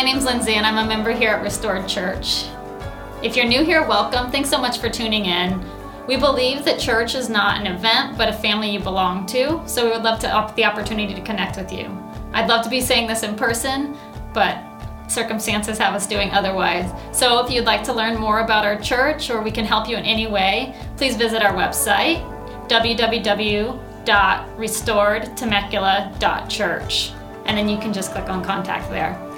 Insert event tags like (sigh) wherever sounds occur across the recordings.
My name's Lindsay, and I'm a member here at Restored Church. If you're new here, welcome. Thanks so much for tuning in. We believe that church is not an event, but a family you belong to, so we would love to up the opportunity to connect with you. I'd love to be saying this in person, but circumstances have us doing otherwise. So if you'd like to learn more about our church or we can help you in any way, please visit our website www.restoredtemecula.church and then you can just click on contact there.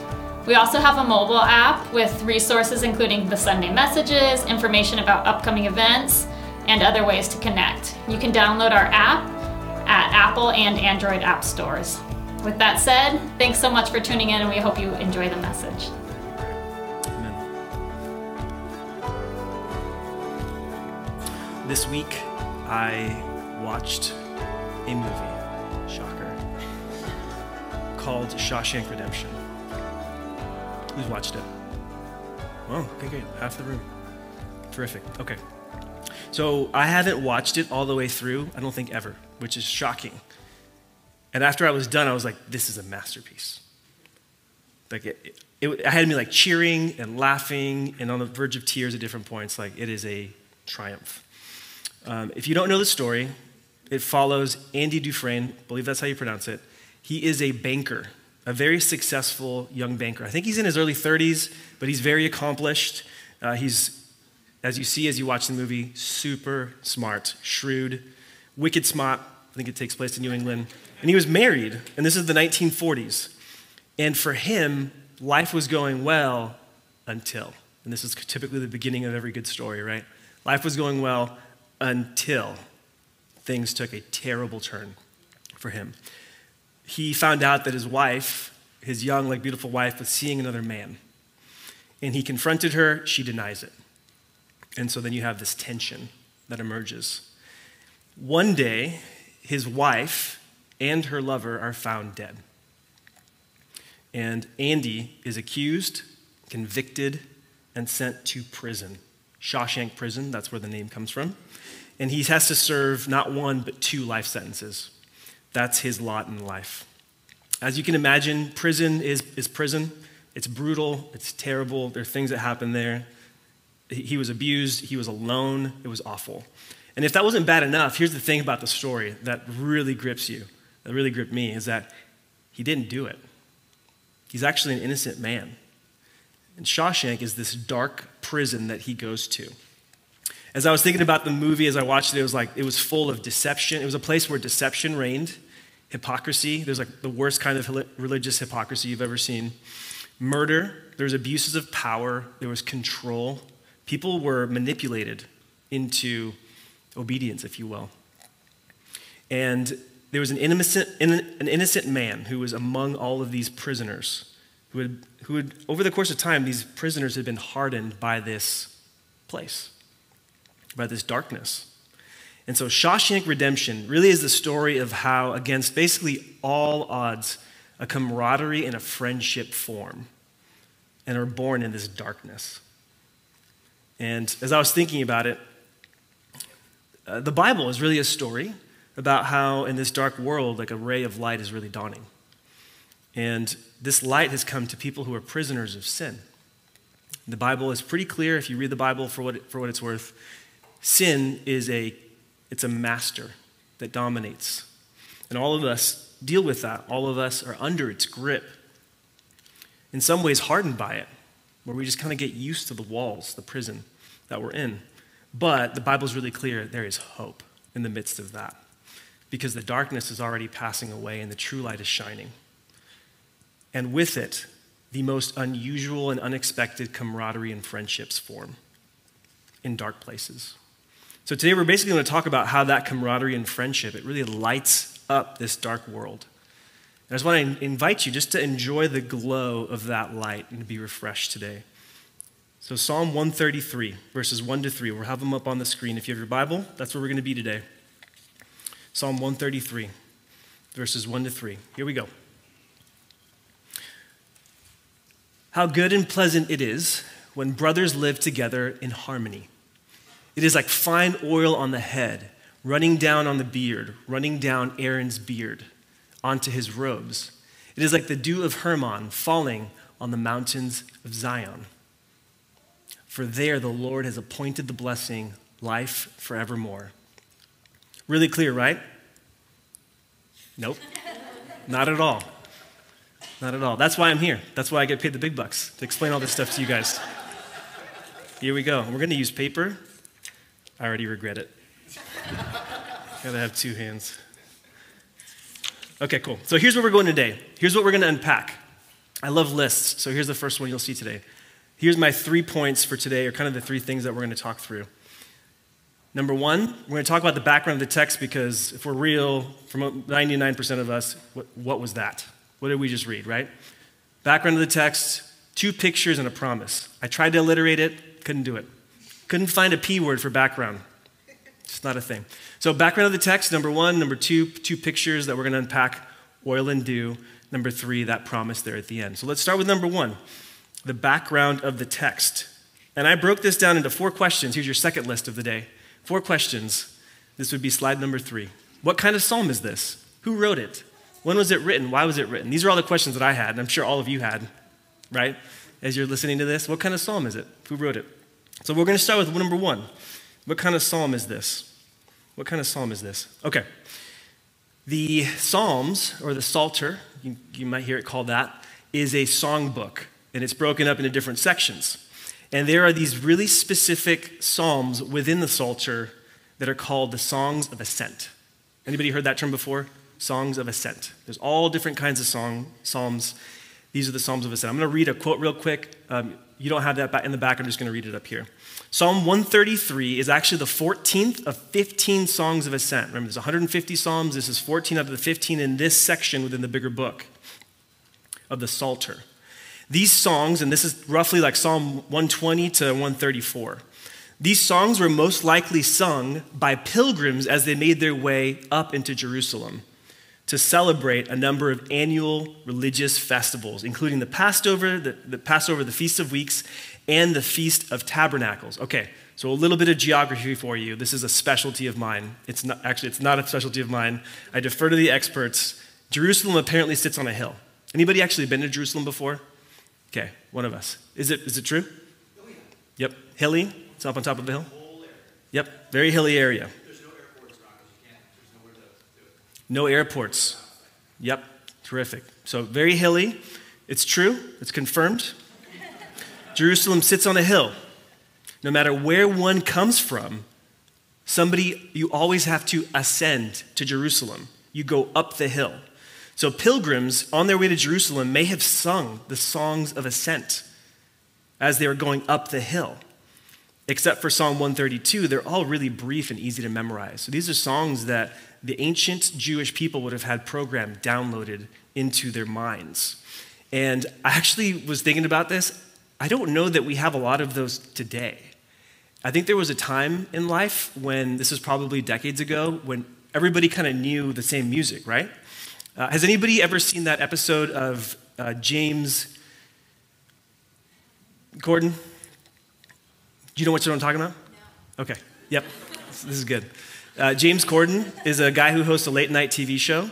We also have a mobile app with resources including the Sunday messages, information about upcoming events, and other ways to connect. You can download our app at Apple and Android app stores. With that said, thanks so much for tuning in and we hope you enjoy the message. Amen. This week, I watched a movie, shocker, called Shawshank Redemption. Who's watched it? Oh, okay. Half the room. Terrific. Okay. So I haven't watched it all the way through, I don't think ever, which is shocking. And after I was done, I was like, this is a masterpiece. Like, it, it, it had me like cheering and laughing and on the verge of tears at different points. Like, it is a triumph. Um, if you don't know the story, it follows Andy Dufresne, believe that's how you pronounce it. He is a banker, a very successful young banker. I think he's in his early 30s, but he's very accomplished. Uh, he's, as you see as you watch the movie, super smart, shrewd, wicked smart. I think it takes place in New England. And he was married, and this is the 1940s. And for him, life was going well until, and this is typically the beginning of every good story, right? Life was going well until things took a terrible turn for him. He found out that his wife, his young, like beautiful wife, was seeing another man. And he confronted her, she denies it. And so then you have this tension that emerges. One day, his wife and her lover are found dead. And Andy is accused, convicted, and sent to prison. Shawshank Prison, that's where the name comes from. And he has to serve not one, but two life sentences. That's his lot in life. As you can imagine, prison is, is prison. It's brutal, it's terrible. There are things that happen there. He was abused, he was alone, it was awful. And if that wasn't bad enough, here's the thing about the story that really grips you, that really gripped me, is that he didn't do it. He's actually an innocent man. And Shawshank is this dark prison that he goes to. As I was thinking about the movie, as I watched it, it was like it was full of deception. It was a place where deception reigned, hypocrisy. There's like the worst kind of religious hypocrisy you've ever seen. Murder. There was abuses of power. There was control. People were manipulated into obedience, if you will. And there was an innocent, an innocent man who was among all of these prisoners, who had, who had, over the course of time, these prisoners had been hardened by this place, by this darkness. And so Shawshank Redemption really is the story of how, against basically all odds, a camaraderie and a friendship form and are born in this darkness. And as I was thinking about it, uh, the Bible is really a story about how in this dark world, like a ray of light is really dawning. And this light has come to people who are prisoners of sin. The Bible is pretty clear if you read the Bible for what, it, for what it's worth. Sin is a, it's a master that dominates. And all of us deal with that. All of us are under its grip. In some ways, hardened by it, where we just kind of get used to the walls, the prison that we're in. But the Bible's really clear there is hope in the midst of that because the darkness is already passing away and the true light is shining. And with it, the most unusual and unexpected camaraderie and friendships form in dark places. So today we're basically going to talk about how that camaraderie and friendship it really lights up this dark world. And I just want to invite you just to enjoy the glow of that light and to be refreshed today. So Psalm 133 verses 1 to 3, we'll have them up on the screen if you have your Bible. That's where we're going to be today. Psalm 133, verses 1 to 3. Here we go. How good and pleasant it is when brothers live together in harmony. It is like fine oil on the head, running down on the beard, running down Aaron's beard onto his robes. It is like the dew of Hermon falling on the mountains of Zion. For there the Lord has appointed the blessing, life forevermore. Really clear, right? Nope. Not at all. Not at all. That's why I'm here. That's why I get paid the big bucks to explain all this stuff to you guys. Here we go. We're going to use paper. I already regret it. Gotta have two hands. Okay, cool. So here's where we're going today. Here's what we're to unpack. I love lists, so here's the first one you'll see today. Here's my three points for today, or kind of the three things that we're to talk through. Number one, we're going to talk about the background of the text because if we're real, from 99% of us, what, what was that? What did we just read, right? Background of the text, two pictures and a promise. I tried to alliterate it, couldn't do it. Couldn't find a P word for background. It's not a thing. So, background of the text, number one. Number two, two pictures that we're going to unpack oil and dew. Number three, that promise there at the end. So, let's start with number one the background of the text. And I broke this down into four questions. Here's your second list of the day. Four questions. This would be slide number three. What kind of psalm is this? Who wrote it? When was it written? Why was it written? These are all the questions that I had, and I'm sure all of you had, right? As you're listening to this, what kind of psalm is it? Who wrote it? So we're going to start with number one. What kind of psalm is this? What kind of psalm is this? Okay. The Psalms, or the Psalter, you, you might hear it called that, is a songbook, and it's broken up into different sections. And there are these really specific psalms within the Psalter that are called the Songs of Ascent. Anybody heard that term before? Songs of Ascent. There's all different kinds of song, psalms. These are the Psalms of Ascent. I'm going to read a quote real quick. Um, you don't have that in the back. I'm just going to read it up here. Psalm 133 is actually the 14th of 15 songs of ascent. Remember, there's 150 psalms. This is 14 out of the 15 in this section within the bigger book of the Psalter. These songs, and this is roughly like Psalm 120 to 134, these songs were most likely sung by pilgrims as they made their way up into Jerusalem to celebrate a number of annual religious festivals, including the Passover, the, the, Passover, the Feast of Weeks, and the Feast of Tabernacles. Okay, so a little bit of geography for you. This is a specialty of mine. It's not actually it's not a specialty of mine. I defer to the experts. Jerusalem apparently sits on a hill. Anybody actually been to Jerusalem before? Okay, one of us. Is it, is it true? Oh, yeah. Yep. Hilly? It's up on top of the hill? Yep. Very hilly area. There's no airports, There's No airports. Yep. Terrific. So very hilly. It's true. It's confirmed. Jerusalem sits on a hill. No matter where one comes from, somebody, you always have to ascend to Jerusalem. You go up the hill. So, pilgrims on their way to Jerusalem may have sung the songs of ascent as they were going up the hill. Except for Psalm 132, they're all really brief and easy to memorize. So, these are songs that the ancient Jewish people would have had programmed, downloaded into their minds. And I actually was thinking about this. I don't know that we have a lot of those today. I think there was a time in life when, this was probably decades ago, when everybody kind of knew the same music, right? Uh, has anybody ever seen that episode of uh, James Corden? Do you know what I'm talking about? No. Okay, yep, this is good. Uh, James Corden is a guy who hosts a late night TV show,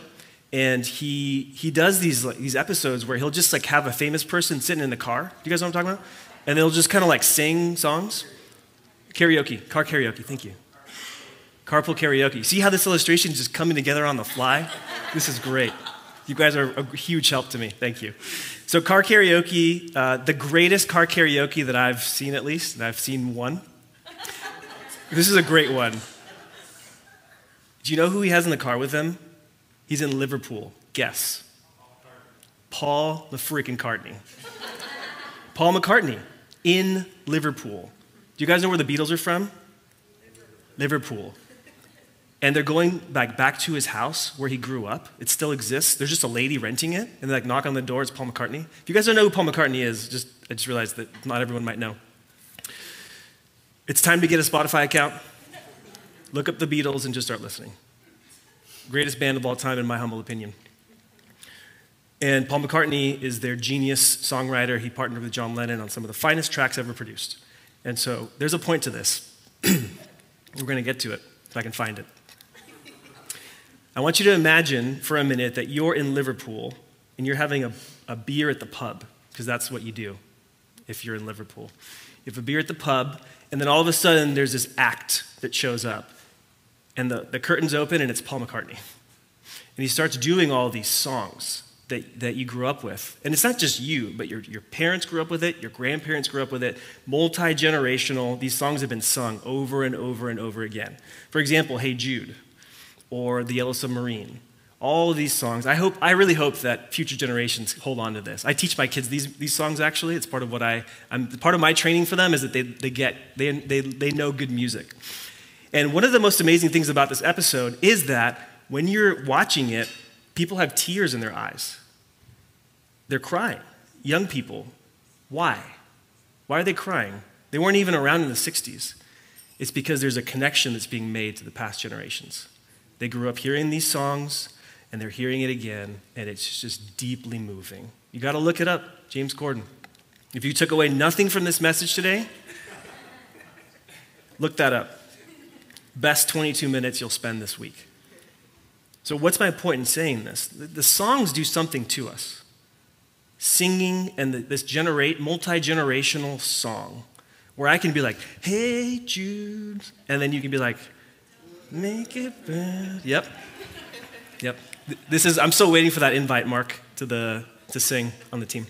and he, he does these, like, these episodes where he'll just like have a famous person sitting in the car. Do you guys know what I'm talking about? And they'll just kind of like sing songs. Karaoke, car karaoke, thank you. Carpool karaoke. See how this illustration is just coming together on the fly? This is great. You guys are a huge help to me. Thank you. So, car karaoke, uh, the greatest car karaoke that I've seen, at least, and I've seen one. This is a great one. Do you know who he has in the car with him? He's in Liverpool. Guess. Paul the freaking McCartney. Paul McCartney in Liverpool. Do you guys know where the Beatles are from? Liverpool and they're going back back to his house where he grew up. It still exists. There's just a lady renting it, and they like knock on the door. It's Paul McCartney. If you guys don't know who Paul McCartney is, just I just realized that not everyone might know. It's time to get a Spotify account. Look up the Beatles and just start listening. Greatest band of all time, in my humble opinion. And Paul McCartney is their genius songwriter. He partnered with John Lennon on some of the finest tracks ever produced. And so there's a point to this. (clears throat) We're going to get to it if I can find it. I want you to imagine for a minute that you're in Liverpool and you're having a, a beer at the pub. because that's what you do if you're in Liverpool. You have a beer at the pub, and then all of a sudden there's this act that shows up. And the, the curtains open, and it's Paul McCartney. And he starts doing all these songs that, that you grew up with. And it's not just you, but your, your parents grew up with it, your grandparents grew up with it, multi generational. These songs have been sung over and over and over again. For example, Hey Jude, or The Yellow Submarine, all these songs. I hope, I really hope that future generations hold on to this. I teach my kids these, these songs actually. It's part of what I, I'm, part of my training for them is that they, they get, they, they, they know good music. And one of the most amazing things about this episode is that when you're watching it, people have tears in their eyes. They're crying. Young people. Why? Why are they crying? They weren't even around in the 60s. It's because there's a connection that's being made to the past generations. They grew up hearing these songs, and they're hearing it again, and it's just deeply moving. You got to look it up, James Corden. If you took away nothing from this message today, look that up. Best 22 minutes you'll spend this week. So, what's my point in saying this? The songs do something to us. Singing and this generate, multi generational song, where I can be like, hey, Jude, and then you can be like, make it bad. Yep. Yep. This is, I'm still waiting for that invite, Mark, to, the, to sing on the team.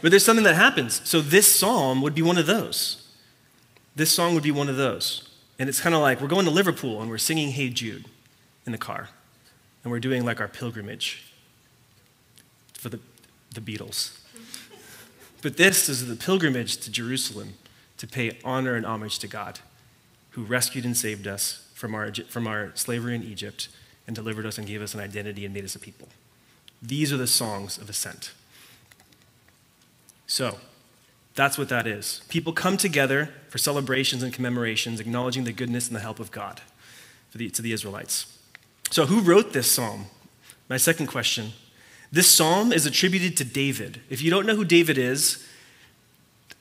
But there's something that happens. So this psalm would be one of those. This song would be one of those. And it's kind of like we're going to Liverpool and we're singing Hey Jude in the car. And we're doing like our pilgrimage for the, the Beatles. (laughs) But this is the pilgrimage to Jerusalem to pay honor and homage to God, who rescued and saved us from our, from our slavery in Egypt and delivered us and gave us an identity and made us a people. These are the songs of ascent. So, that's what that is. People come together for celebrations and commemorations, acknowledging the goodness and the help of God the, to the Israelites. So, who wrote this psalm? My second question. This psalm is attributed to David. If you don't know who David is,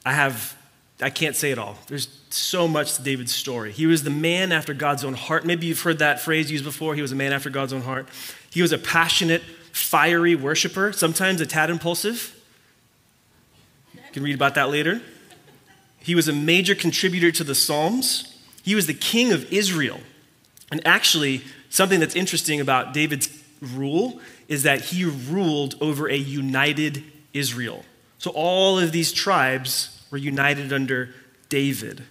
I have I can't say it all. There's so much to David's story. He was the man after God's own heart. Maybe you've heard that phrase used before. He was a man after God's own heart. He was a passionate, fiery worshiper, sometimes a tad impulsive. Can read about that later. He was a major contributor to the Psalms. He was the king of Israel. And actually, something that's interesting about David's rule is that he ruled over a united Israel. So all of these tribes were united under David.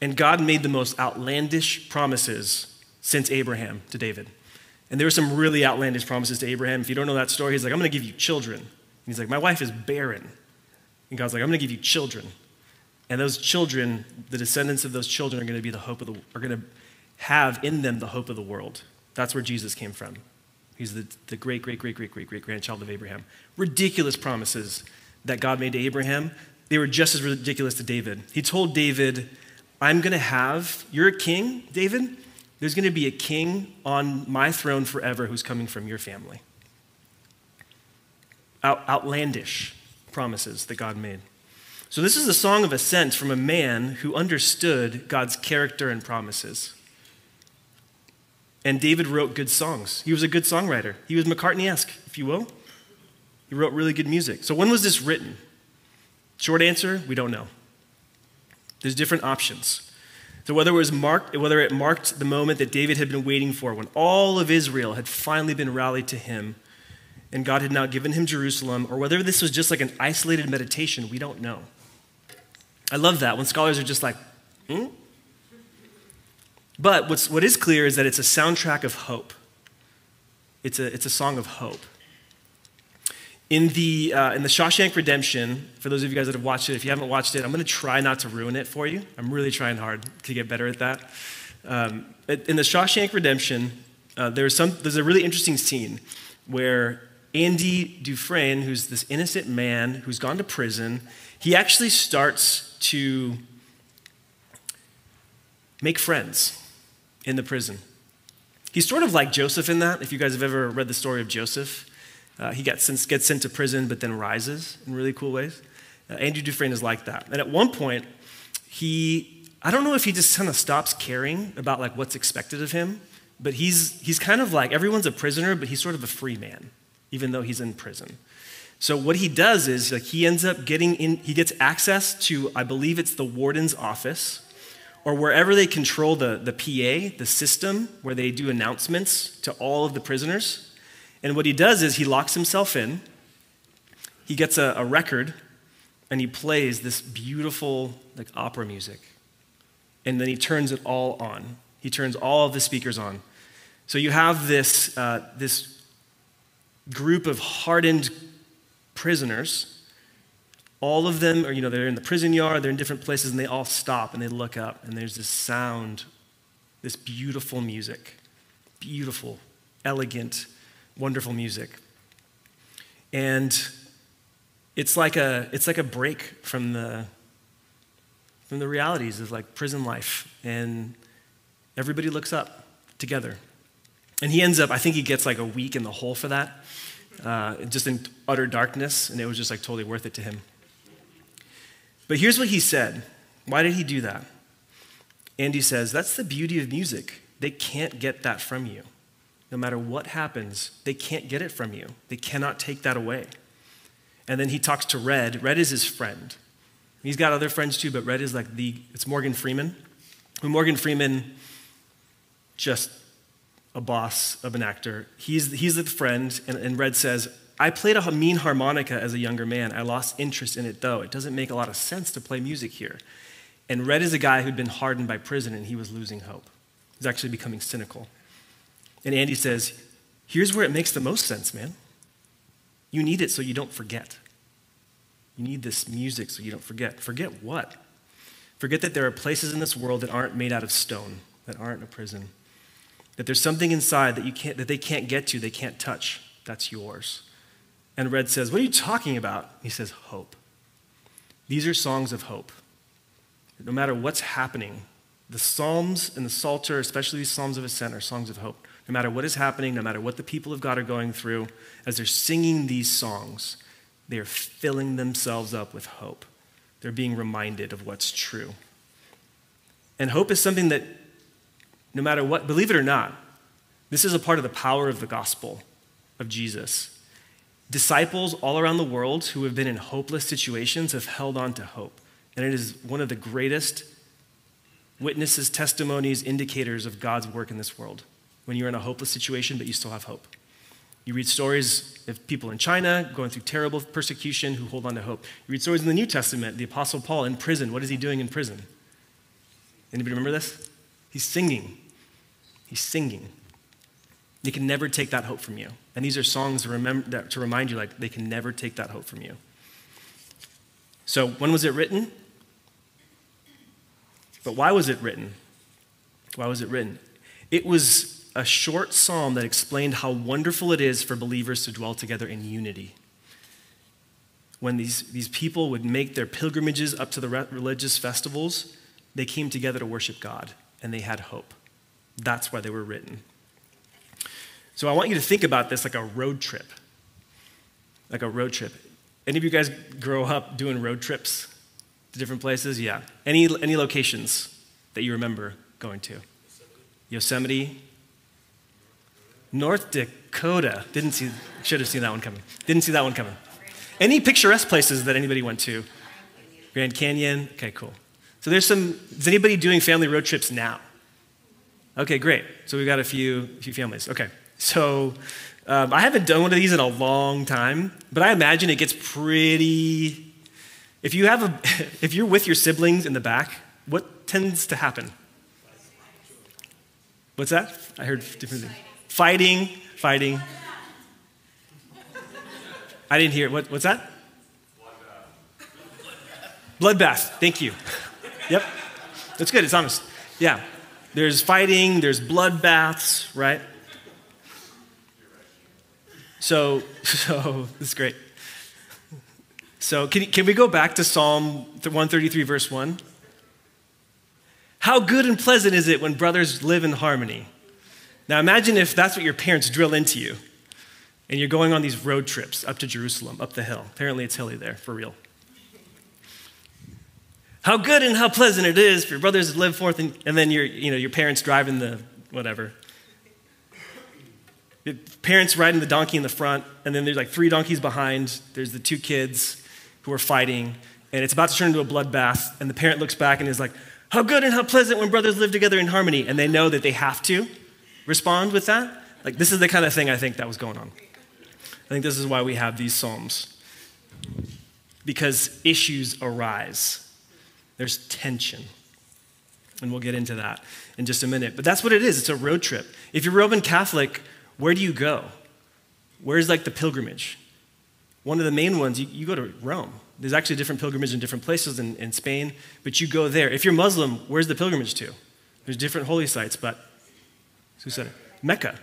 And God made the most outlandish promises since Abraham to David. And there were some really outlandish promises to Abraham. If you don't know that story, he's like, I'm going to give you children. And he's like, My wife is barren. And God's like, I'm going to give you children. And those children, the descendants of those children, are going to be the hope of the, are going to have in them the hope of the world. That's where Jesus came from. He's the, the great, great, great, great, great, great grandchild of Abraham. Ridiculous promises that God made to Abraham they were just as ridiculous to David. He told David, I'm going to have, you're a king, David. There's going to be a king on my throne forever who's coming from your family. Out, outlandish promises that God made. So, this is a song of ascent from a man who understood God's character and promises. And David wrote good songs. He was a good songwriter. He was McCartney esque, if you will. He wrote really good music. So, when was this written? Short answer, we don't know. There's different options. So whether it was marked, whether it marked the moment that David had been waiting for, when all of Israel had finally been rallied to him, and God had now given him Jerusalem, or whether this was just like an isolated meditation, we don't know. I love that when scholars are just like, hmm? But what's, what is clear is that it's a soundtrack of hope. It's a, it's a song of hope. In the, uh, in the Shawshank Redemption, for those of you guys that have watched it, if you haven't watched it, I'm going to try not to ruin it for you. I'm really trying hard to get better at that. Um, in the Shawshank Redemption, uh, there's, some, there's a really interesting scene where Andy Dufresne, who's this innocent man who's gone to prison, he actually starts to make friends in the prison. He's sort of like Joseph in that, if you guys have ever read the story of Joseph. Uh, he gets sent, gets sent to prison, but then rises in really cool ways. Uh, Andrew Dufresne is like that. And at one point, he, I don't know if he just kind of stops caring about like what's expected of him, but he's, he's kind of like, everyone's a prisoner, but he's sort of a free man, even though he's in prison. So what he does is like he ends up getting in he gets access to I believe it's the warden's office or wherever they control the, the PA, the system where they do announcements to all of the prisoners. And what he does is he locks himself in. He gets a, a record and he plays this beautiful like opera music. And then he turns it all on. He turns all of the speakers on. So you have this, uh, this group of hardened prisoners. All of them are, you know, they're in the prison yard, they're in different places, and they all stop and they look up, and there's this sound, this beautiful music. Beautiful, elegant, wonderful music. And it's like a, it's like a break from the, from the realities of like prison life. And everybody looks up together. And he ends up, I think he gets like a week in the hole for that uh, just in utter darkness, and it was just like totally worth it to him. But here's what he said. Why did he do that? Andy says, That's the beauty of music. They can't get that from you. No matter what happens, they can't get it from you. They cannot take that away. And then he talks to Red. Red is his friend. He's got other friends too, but Red is like the, it's Morgan Freeman. Who Morgan Freeman just a boss of an actor. He's, he's the friend, and, and Red says, I played a mean harmonica as a younger man. I lost interest in it though. It doesn't make a lot of sense to play music here. And Red is a guy who'd been hardened by prison and he was losing hope. He's actually becoming cynical. And Andy says, Here's where it makes the most sense, man. You need it so you don't forget. You need this music so you don't forget. Forget what? Forget that there are places in this world that aren't made out of stone, that aren't a prison. That there's something inside that, you can't, that they can't get to, they can't touch. That's yours. And Red says, What are you talking about? He says, Hope. These are songs of hope. No matter what's happening, the Psalms and the Psalter, especially these Psalms of Ascent, are songs of hope. No matter what is happening, no matter what the people of God are going through, as they're singing these songs, they are filling themselves up with hope. They're being reminded of what's true. And hope is something that no matter what, believe it or not, this is a part of the power of the gospel of Jesus. Disciples all around the world who have been in hopeless situations have held on to hope. And it is one of the greatest witnesses, testimonies, indicators of God's work in this world. When you're in a hopeless situation, but you still have hope. You read stories of people in China going through terrible persecution who hold on to hope. You read stories in the New Testament, the Apostle Paul in prison. What is he doing in prison? Anybody remember this? He's singing. He's singing. They can never take that hope from you. And these are songs to, remember, that, to remind you, like, they can never take that hope from you. So, when was it written? But why was it written? Why was it written? It was a short psalm that explained how wonderful it is for believers to dwell together in unity. When these, these people would make their pilgrimages up to the religious festivals, they came together to worship God and they had hope. That's why they were written. So I want you to think about this like a road trip. Like a road trip. Any of you guys grow up doing road trips to different places? Yeah. Any, any locations that you remember going to? Yosemite. Yosemite. North Dakota. Didn't see, should have seen that one coming. Didn't see that one coming. Any picturesque places that anybody went to? Grand Canyon. Okay, cool. So there's some, is anybody doing family road trips now? Okay, great. So we've got a few, few families. Okay, so um, I haven't done one of these in a long time, but I imagine it gets pretty. If you have a, (laughs) if you're with your siblings in the back, what tends to happen? What's that? I heard different things. Fighting, fighting. I didn't hear. What, what's that? Bloodbath. Bloodbath. Thank you. Yep. That's good. It's honest. Yeah. There's fighting, there's bloodbaths, right? So, (laughs) so this is great. So, can, can we go back to Psalm 133, verse 1? How good and pleasant is it when brothers live in harmony? Now, imagine if that's what your parents drill into you, and you're going on these road trips up to Jerusalem, up the hill. Apparently, it's hilly there, for real. How good and how pleasant it is for your brothers to live forth, and, and then your, you know, your parents driving the whatever. The parents riding the donkey in the front, and then there's like three donkeys behind. There's the two kids who are fighting, and it's about to turn into a bloodbath. And the parent looks back and is like, How good and how pleasant when brothers live together in harmony. And they know that they have to respond with that. Like, this is the kind of thing I think that was going on. I think this is why we have these Psalms. Because issues arise, there's tension. And we'll get into that in just a minute. But that's what it is it's a road trip. If you're Roman Catholic, where do you go? Where's like the pilgrimage? One of the main ones, you, you go to Rome. There's actually different pilgrimage in different places in, in Spain, but you go there. If you're Muslim, where's the pilgrimage to? There's different holy sites, but who said it? Mecca.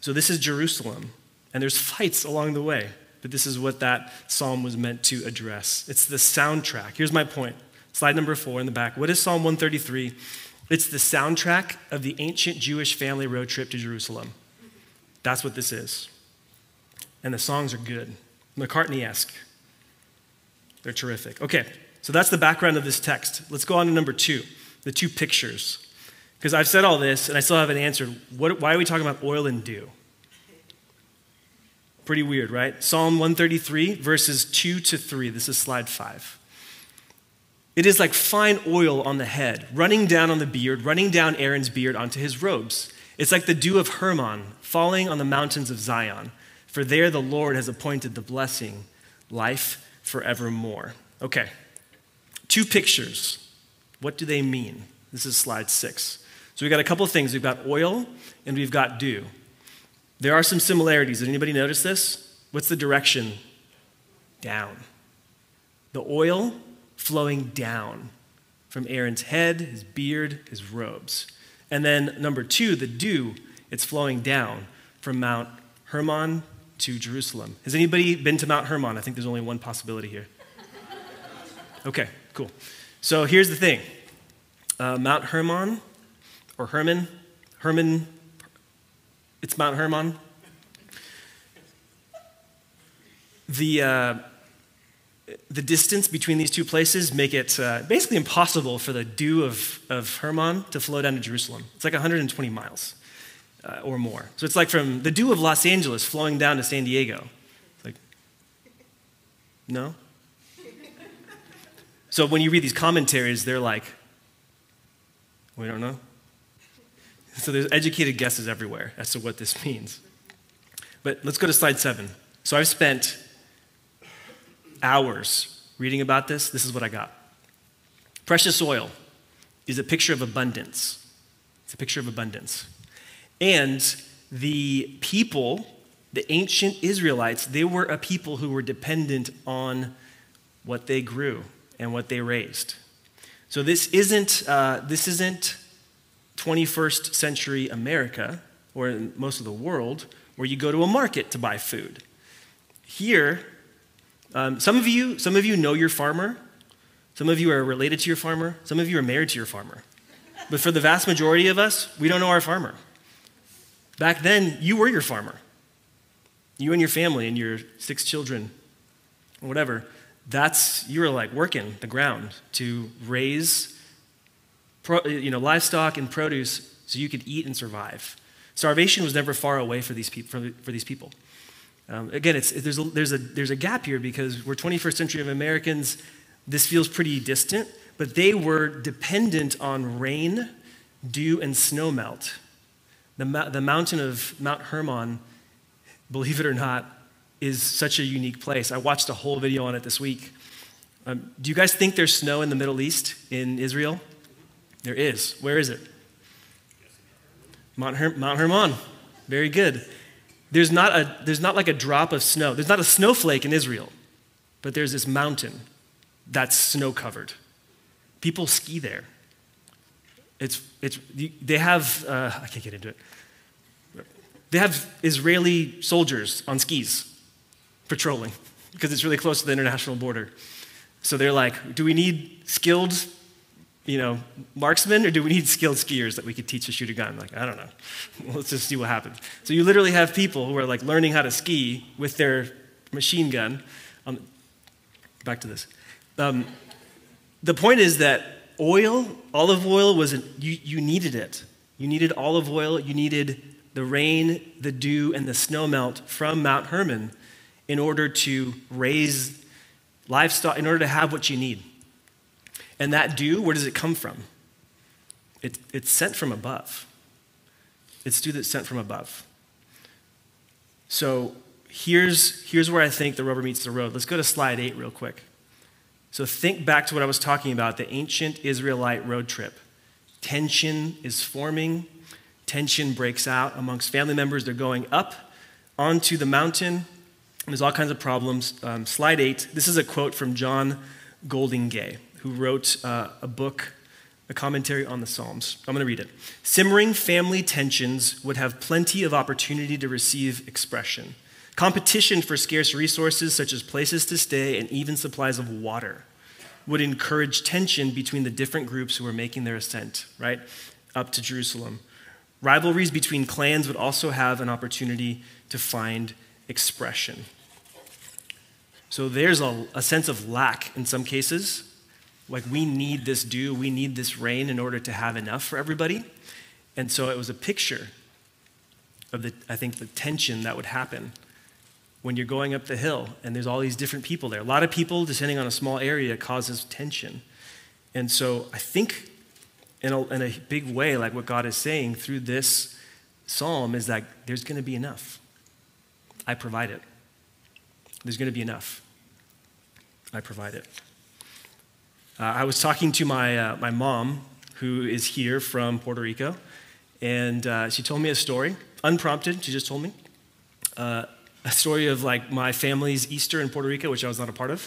So this is Jerusalem, and there's fights along the way, but this is what that psalm was meant to address. It's the soundtrack. Here's my point. Slide number four in the back. What is Psalm 133? It's the soundtrack of the ancient Jewish family road trip to Jerusalem. That's what this is. And the songs are good, McCartney esque. They're terrific. Okay, so that's the background of this text. Let's go on to number two the two pictures. Because I've said all this and I still haven't answered. What, why are we talking about oil and dew? Pretty weird, right? Psalm 133, verses 2 to 3. This is slide 5. It is like fine oil on the head, running down on the beard, running down Aaron's beard onto his robes. It's like the dew of Hermon falling on the mountains of Zion, for there the Lord has appointed the blessing, life forevermore. Okay, two pictures. What do they mean? This is slide six. So we've got a couple things. We've got oil and we've got dew. There are some similarities. Did anybody notice this? What's the direction? Down. The oil flowing down from Aaron's head, his beard, his robes. And then number two, the dew, it's flowing down from Mount Hermon to Jerusalem. Has anybody been to Mount Hermon? I think there's only one possibility here. Okay, cool. So here's the thing uh, Mount Hermon or Hermon. Hermon, it's Mount Hermon. The, uh, the distance between these two places make it uh, basically impossible for the dew of, of Hermon to flow down to Jerusalem. It's like 120 miles uh, or more. So it's like from the dew of Los Angeles flowing down to San Diego. It's like, no? So when you read these commentaries, they're like, we don't know. So there's educated guesses everywhere as to what this means. But let's go to slide seven. So I've spent hours reading about this. This is what I got. Precious oil is a picture of abundance. It's a picture of abundance. And the people, the ancient Israelites, they were a people who were dependent on what they grew and what they raised. So this isn't, uh, this isn't 21st century America, or most of the world, where you go to a market to buy food. Here, um, some, of you, some of you know your farmer. Some of you are related to your farmer. Some of you are married to your farmer. But for the vast majority of us, we don't know our farmer. Back then, you were your farmer. You and your family and your six children, whatever. That's, you were like working the ground to raise pro, you know, livestock and produce so you could eat and survive. Starvation was never far away for these, peop- for, for these people. Um, again, it's, there's, a, there's, a, there's a gap here because we're 21st century Americans. This feels pretty distant, but they were dependent on rain, dew, and snowmelt. The, the mountain of Mount Hermon, believe it or not, is such a unique place. I watched a whole video on it this week. Um, do you guys think there's snow in the Middle East, in Israel? There is. Where is it? Mount, Her- Mount Hermon. Very good. There's not, a, there's not like a drop of snow. There's not a snowflake in Israel, but there's this mountain that's snow covered. People ski there. It's, it's, they have, uh, I can't get into it. They have Israeli soldiers on skis patrolling because it's really close to the international border. So they're like, do we need skilled you know, marksmen, or do we need skilled skiers that we could teach to shoot a gun? Like, I don't know. (laughs) Let's just see what happens. So you literally have people who are like learning how to ski with their machine gun. Um, back to this. Um, the point is that oil, olive oil, was an, you, you needed it. You needed olive oil. You needed the rain, the dew, and the snow melt from Mount Hermon in order to raise livestock, in order to have what you need. And that dew, where does it come from? It, it's sent from above. It's dew that's sent from above. So here's, here's where I think the rubber meets the road. Let's go to slide eight real quick. So think back to what I was talking about the ancient Israelite road trip. Tension is forming, tension breaks out amongst family members. They're going up onto the mountain. There's all kinds of problems. Um, slide eight. This is a quote from John Goldingay, who wrote uh, a book, a commentary on the Psalms. I'm going to read it. Simmering family tensions would have plenty of opportunity to receive expression. Competition for scarce resources, such as places to stay and even supplies of water, would encourage tension between the different groups who were making their ascent, right, up to Jerusalem. Rivalries between clans would also have an opportunity to find expression. So there's a, a sense of lack in some cases. Like we need this dew, we need this rain in order to have enough for everybody. And so it was a picture of the, I think, the tension that would happen when you're going up the hill and there's all these different people there. A lot of people descending on a small area causes tension. And so I think in a, in a big way, like what God is saying through this psalm, is that there's going to be enough. I provide it. There's going to be enough. I provide it. Uh, I was talking to my, uh, my mom, who is here from Puerto Rico, and uh, she told me a story, unprompted, she just told me. Uh, a story of like my family's Easter in Puerto Rico, which I was not a part of.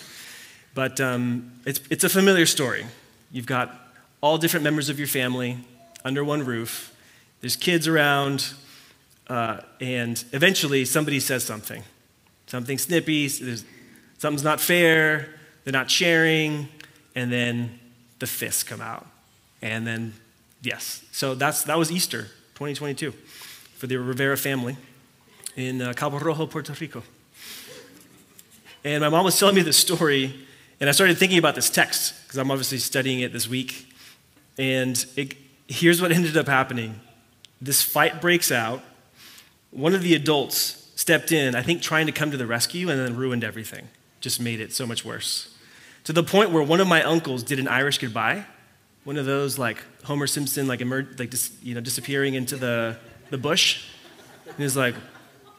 But um, it's, it's a familiar story. You've got all different members of your family under one roof. There's kids around, uh, and eventually somebody says something. Something snippy, something's not fair, they're not sharing, and then the fists come out. And then, yes. So that's, that was Easter 2022 for the Rivera family in uh, Cabo Rojo, Puerto Rico. And my mom was telling me this story, and I started thinking about this text because I'm obviously studying it this week. And it, here's what ended up happening this fight breaks out. One of the adults stepped in, I think trying to come to the rescue, and then ruined everything. Just made it so much worse. To the point where one of my uncles did an Irish goodbye, one of those like Homer Simpson, like, emer- like dis- you know, disappearing into the, the bush. And he's like,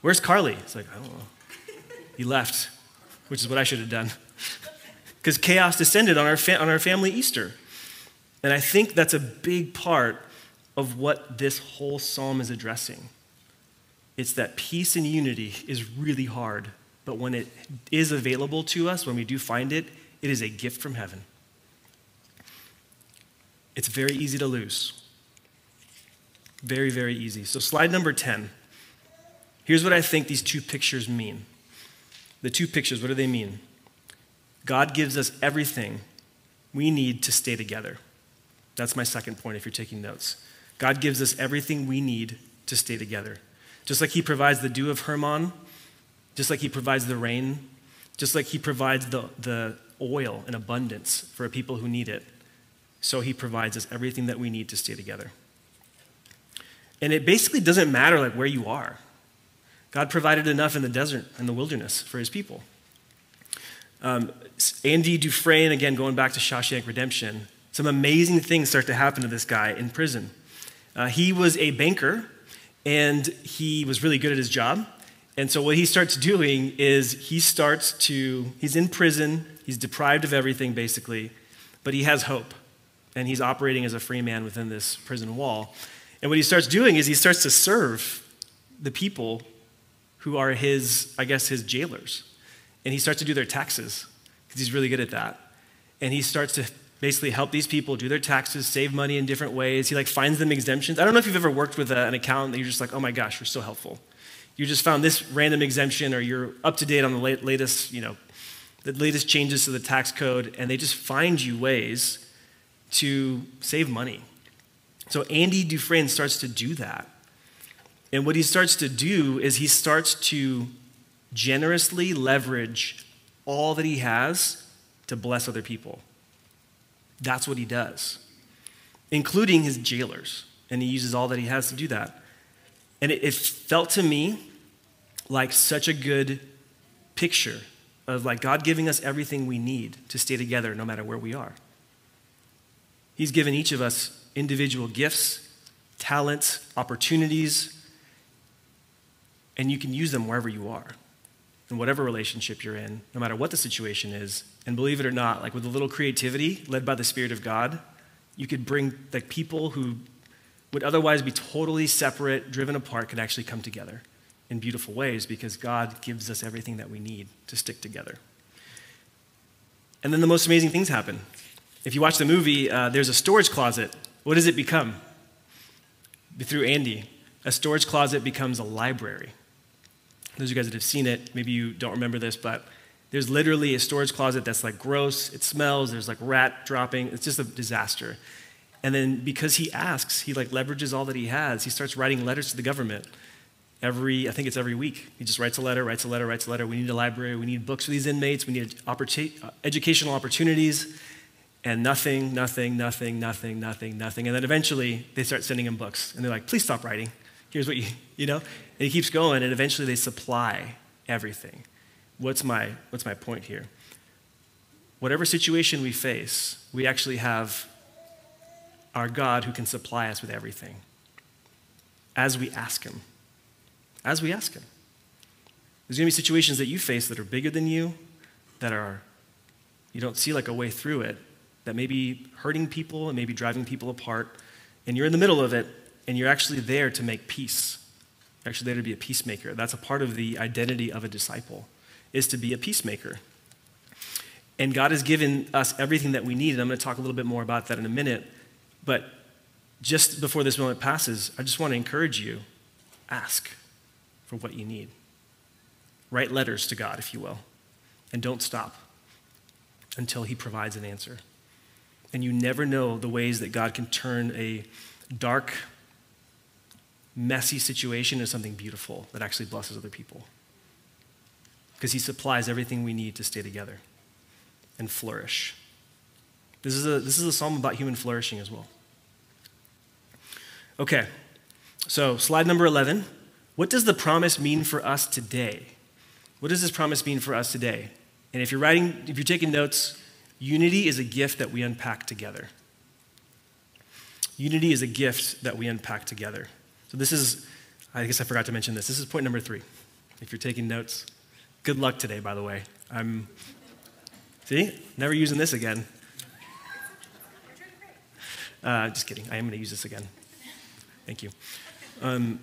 Where's Carly? It's like, I don't know. He left, which is what I should have done. (laughs) Because chaos descended on our, fa- on our family Easter. And I think that's a big part of what this whole psalm is addressing. It's that peace and unity is really hard, but when it is available to us, when we do find it, it is a gift from heaven. It's very easy to lose. Very, very easy. So, slide number 10. Here's what I think these two pictures mean. The two pictures, what do they mean? God gives us everything we need to stay together. That's my second point if you're taking notes. God gives us everything we need to stay together. Just like He provides the dew of Hermon, just like He provides the rain, just like He provides the, the oil in abundance for people who need it, so He provides us everything that we need to stay together. And it basically doesn't matter like where you are. God provided enough in the desert and the wilderness for his people. Um, Andy Dufresne, again, going back to Shawshank Redemption, some amazing things start to happen to this guy in prison. Uh, he was a banker and he was really good at his job. And so, what he starts doing is he starts to, he's in prison, he's deprived of everything basically, but he has hope. And he's operating as a free man within this prison wall. And what he starts doing is he starts to serve the people who are his, I guess, his jailers. And he starts to do their taxes because he's really good at that. And he starts to basically help these people do their taxes, save money in different ways. He like finds them exemptions. I don't know if you've ever worked with a, an accountant that you're just like, oh my gosh, you're so helpful. You just found this random exemption, or you're up to date on the late, latest, you know, the latest changes to the tax code, and they just find you ways to save money. So Andy Dufresne starts to do that. And what he starts to do is he starts to generously leverage all that he has to bless other people. That's what he does, including his jailers. And he uses all that he has to do that. And it, it felt to me like such a good picture of like God giving us everything we need to stay together no matter where we are. He's given each of us individual gifts, talents, opportunities, and you can use them wherever you are, in whatever relationship you're in, no matter what the situation is. And believe it or not, like with a little creativity led by the Spirit of God, you could bring like people who would otherwise be totally separate, driven apart, could actually come together in beautiful ways because God gives us everything that we need to stick together. And then the most amazing things happen. If you watch the movie, uh, there's a storage closet. What does it become? Through Andy, a storage closet becomes a library. Those of you guys that have seen it, maybe you don't remember this, but there's literally a storage closet that's like gross, it smells, there's like rat dropping, it's just a disaster. And then because he asks, he like leverages all that he has, he starts writing letters to the government every, I think it's every week. He just writes a letter, writes a letter, writes a letter. We need a library, we need books for these inmates, we need uh, educational opportunities, and nothing, nothing, nothing, nothing, nothing, nothing. And then eventually they start sending him books, and they're like, please stop writing. Here's what you, (laughs) you know? And he keeps going, and eventually they supply everything. What's my, what's my point here? Whatever situation we face, we actually have our God who can supply us with everything as we ask Him. As we ask Him. There's going to be situations that you face that are bigger than you, that are, you don't see like a way through it, that may be hurting people and maybe driving people apart, and you're in the middle of it, and you're actually there to make peace. You're actually there to be a peacemaker. That's a part of the identity of a disciple, is to be a peacemaker. And God has given us everything that we need, and I'm going to talk a little bit more about that in a minute. But just before this moment passes, I just want to encourage you ask for what you need. Write letters to God, if you will, and don't stop until He provides an answer. And you never know the ways that God can turn a dark, messy situation into something beautiful that actually blesses other people. Because He supplies everything we need to stay together and flourish. This is a, this is a psalm about human flourishing as well. Okay, so slide number 11. What does the promise mean for us today? What does this promise mean for us today? And if you're writing, if you're taking notes, unity is a gift that we unpack together. Unity is a gift that we unpack together. So this is, I guess I forgot to mention this. This is point number three. If you're taking notes, good luck today, by the way. I'm, see, never using this again. Uh, just kidding. I am going to use this again. Thank you. Um,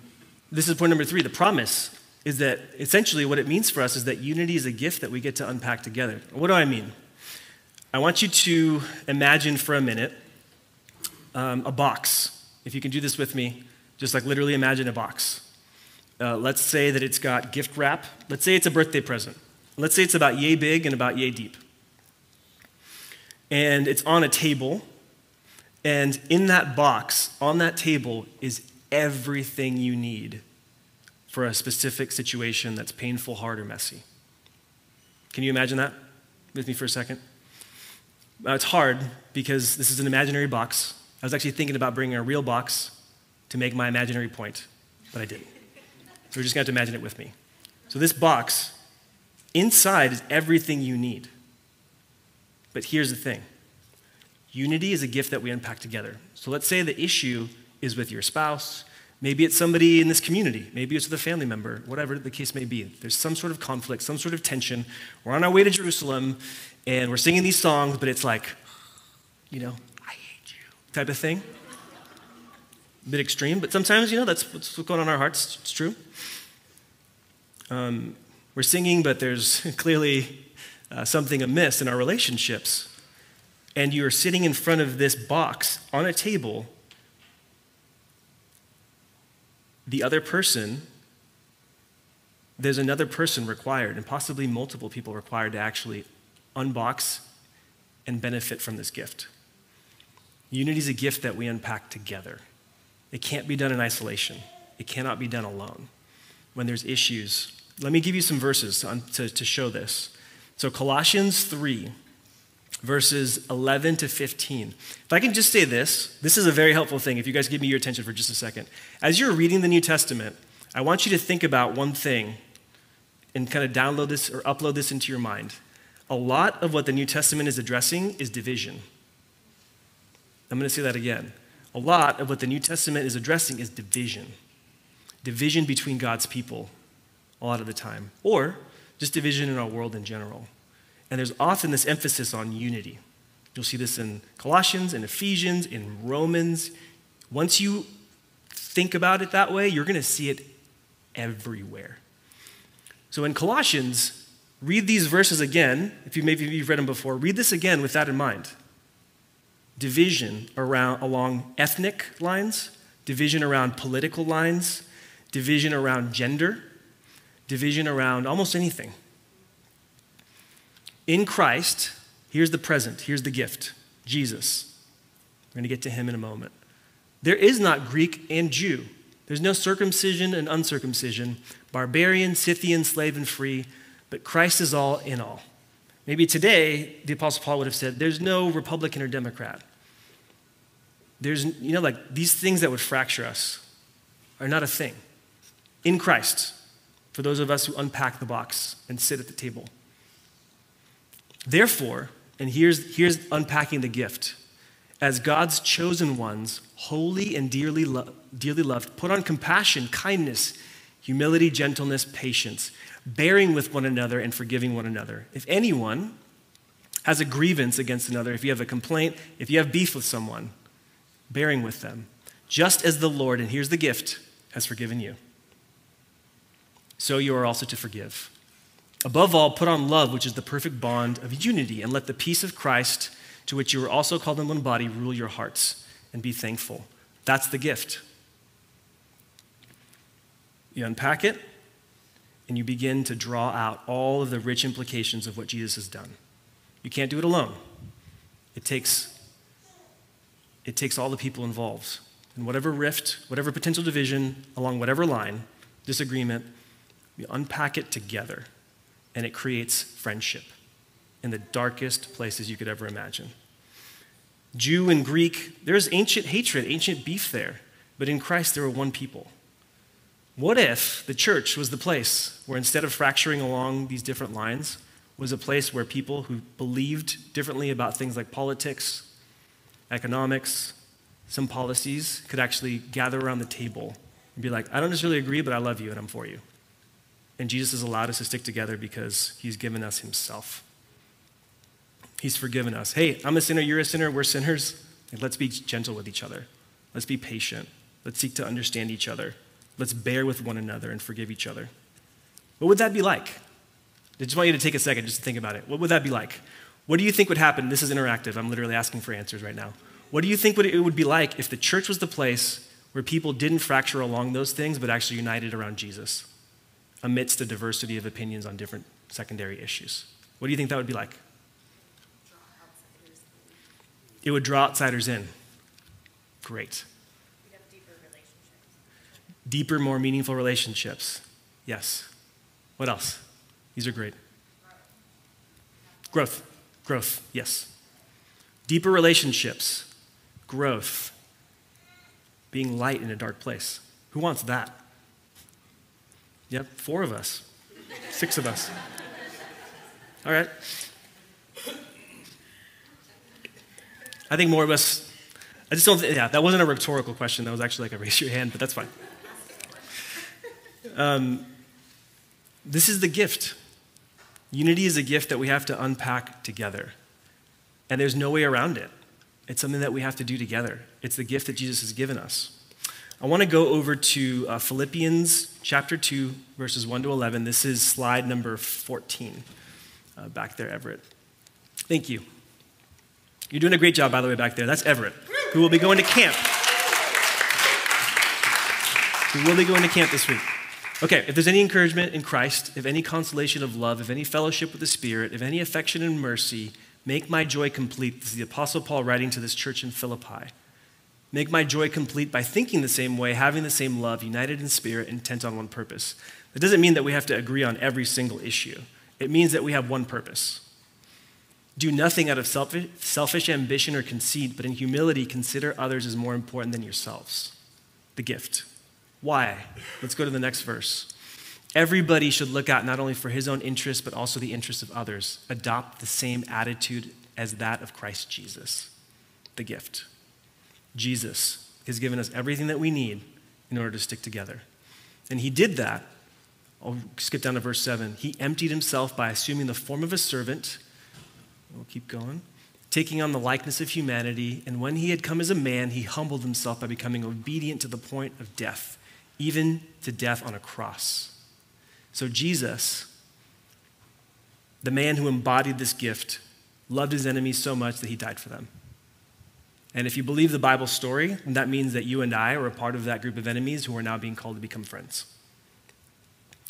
this is point number three. The promise is that essentially what it means for us is that unity is a gift that we get to unpack together. What do I mean? I want you to imagine for a minute um, a box. If you can do this with me, just like literally imagine a box. Uh, let's say that it's got gift wrap. Let's say it's a birthday present. Let's say it's about yay big and about yay deep. And it's on a table and in that box, on that table, is everything you need for a specific situation that's painful, hard, or messy. Can you imagine that with me for a second? Uh, it's hard because this is an imaginary box. I was actually thinking about bringing a real box to make my imaginary point, but I didn't. So we're just going to have to imagine it with me. So this box, inside is everything you need. But here's the thing Unity is a gift that we unpack together. So let's say the issue is with your spouse. Maybe it's somebody in this community. Maybe it's with a family member, whatever the case may be. There's some sort of conflict, some sort of tension. We're on our way to Jerusalem and we're singing these songs, but it's like, you know, I hate you type of thing. A bit extreme, but sometimes, you know, that's what's going on in our hearts. It's true. Um, we're singing, but there's (laughs) clearly uh, something amiss in our relationships and you are sitting in front of this box on a table, the other person, there's another person required, and possibly multiple people required to actually unbox and benefit from this gift. Unity is a gift that we unpack together. It can't be done in isolation, it cannot be done alone. When there's issues, let me give you some verses to, to, show this. So, Colossians 3 verses 11 to 15. If I can just say this, this is a very helpful thing if you guys give me your attention for just a second. As you're reading the New Testament, I want you to think about one thing and kind of download this or upload this into your mind. A lot of what the New Testament is addressing is division. I'm going to say that again. A lot of what the New Testament is addressing is division. Division between God's people a lot of the time, or just division in our world in general. And there's often this emphasis on unity. You'll see this in Colossians, in Ephesians, in Romans. Once you think about it that way, you're going to see it everywhere. So in Colossians, read these verses again. If you maybe you've read them before, read this again with that in mind. Division around along ethnic lines, division around political lines, division around gender, division around almost anything. In Christ, here's the present, here's the gift Jesus. We're going to get to him in a moment. There is not Greek and Jew. There's no circumcision and uncircumcision, barbarian, Scythian, slave, and free, but Christ is all in all. Maybe today, the Apostle Paul would have said, there's no Republican or Democrat. There's, you know, like these things that would fracture us are not a thing. In Christ, for those of us who unpack the box and sit at the table. Therefore, and here's, here's unpacking the gift as God's chosen ones, holy and dearly, lo- dearly loved, put on compassion, kindness, humility, gentleness, patience, bearing with one another and forgiving one another. If anyone has a grievance against another, if you have a complaint, if you have beef with someone, bearing with them, just as the Lord, and here's the gift, has forgiven you. So you are also to forgive. Above all, put on love, which is the perfect bond of unity, and let the peace of Christ, to which you were also called in one body, rule your hearts, and be thankful. That's the gift. You unpack it, and you begin to draw out all of the rich implications of what Jesus has done. You can't do it alone. It takes, it takes all the people involved. And whatever rift, whatever potential division along whatever line, disagreement, we unpack it together and it creates friendship in the darkest places you could ever imagine. Jew and Greek, there's ancient hatred, ancient beef there, but in Christ there are one people. What if the church was the place where instead of fracturing along these different lines, was a place where people who believed differently about things like politics, economics, some policies could actually gather around the table and be like, I don't necessarily agree, but I love you and I'm for you. And Jesus has allowed us to stick together because he's given us himself. He's forgiven us. Hey, I'm a sinner, you're a sinner, we're sinners. let's be gentle with each other. Let's be patient. Let's seek to understand each other. Let's bear with one another and forgive each other. What would that be like? I just want you to take a second just to think about it. What would that be like? What do you think would happen? This is interactive. I'm literally asking for answers right now. What do you think it would be like if the church was the place where people didn't fracture along those things, but actually united around Jesus? Amidst the diversity of opinions on different secondary issues. What do you think that would be like? It would draw outsiders in. Great. Deeper, deeper, more meaningful relationships. Yes. What else? These are great. Growth. Growth, yes. Deeper relationships. Growth. Being light in a dark place. Who wants that? Yep, four of us, six of us. All right. I think more of us, I just don't, yeah, that wasn't a rhetorical question. That was actually like a raise your hand, but that's fine. Um, this is the gift. Unity is a gift that we have to unpack together. And there's no way around it. It's something that we have to do together. It's the gift that Jesus has given us. I want to go over to uh, Philippians chapter 2, verses 1 to 11. This is slide number 14 uh, back there, Everett. Thank you. You're doing a great job, by the way, back there. That's Everett, who will be going to camp. Who will be going to camp this week. Okay, if there's any encouragement in Christ, if any consolation of love, if any fellowship with the Spirit, if any affection and mercy, make my joy complete. This is the Apostle Paul writing to this church in Philippi. Make my joy complete by thinking the same way, having the same love, united in spirit, intent on one purpose. That doesn't mean that we have to agree on every single issue. It means that we have one purpose. Do nothing out of selfish, selfish ambition or conceit, but in humility consider others as more important than yourselves. The gift. Why? Let's go to the next verse. Everybody should look out not only for his own interests, but also the interests of others. Adopt the same attitude as that of Christ Jesus, the gift. Jesus has given us everything that we need in order to stick together. And he did that. I'll skip down to verse 7. He emptied himself by assuming the form of a servant. We'll keep going. Taking on the likeness of humanity. And when he had come as a man, he humbled himself by becoming obedient to the point of death, even to death on a cross. So, Jesus, the man who embodied this gift, loved his enemies so much that he died for them. And if you believe the Bible story, that means that you and I are a part of that group of enemies who are now being called to become friends.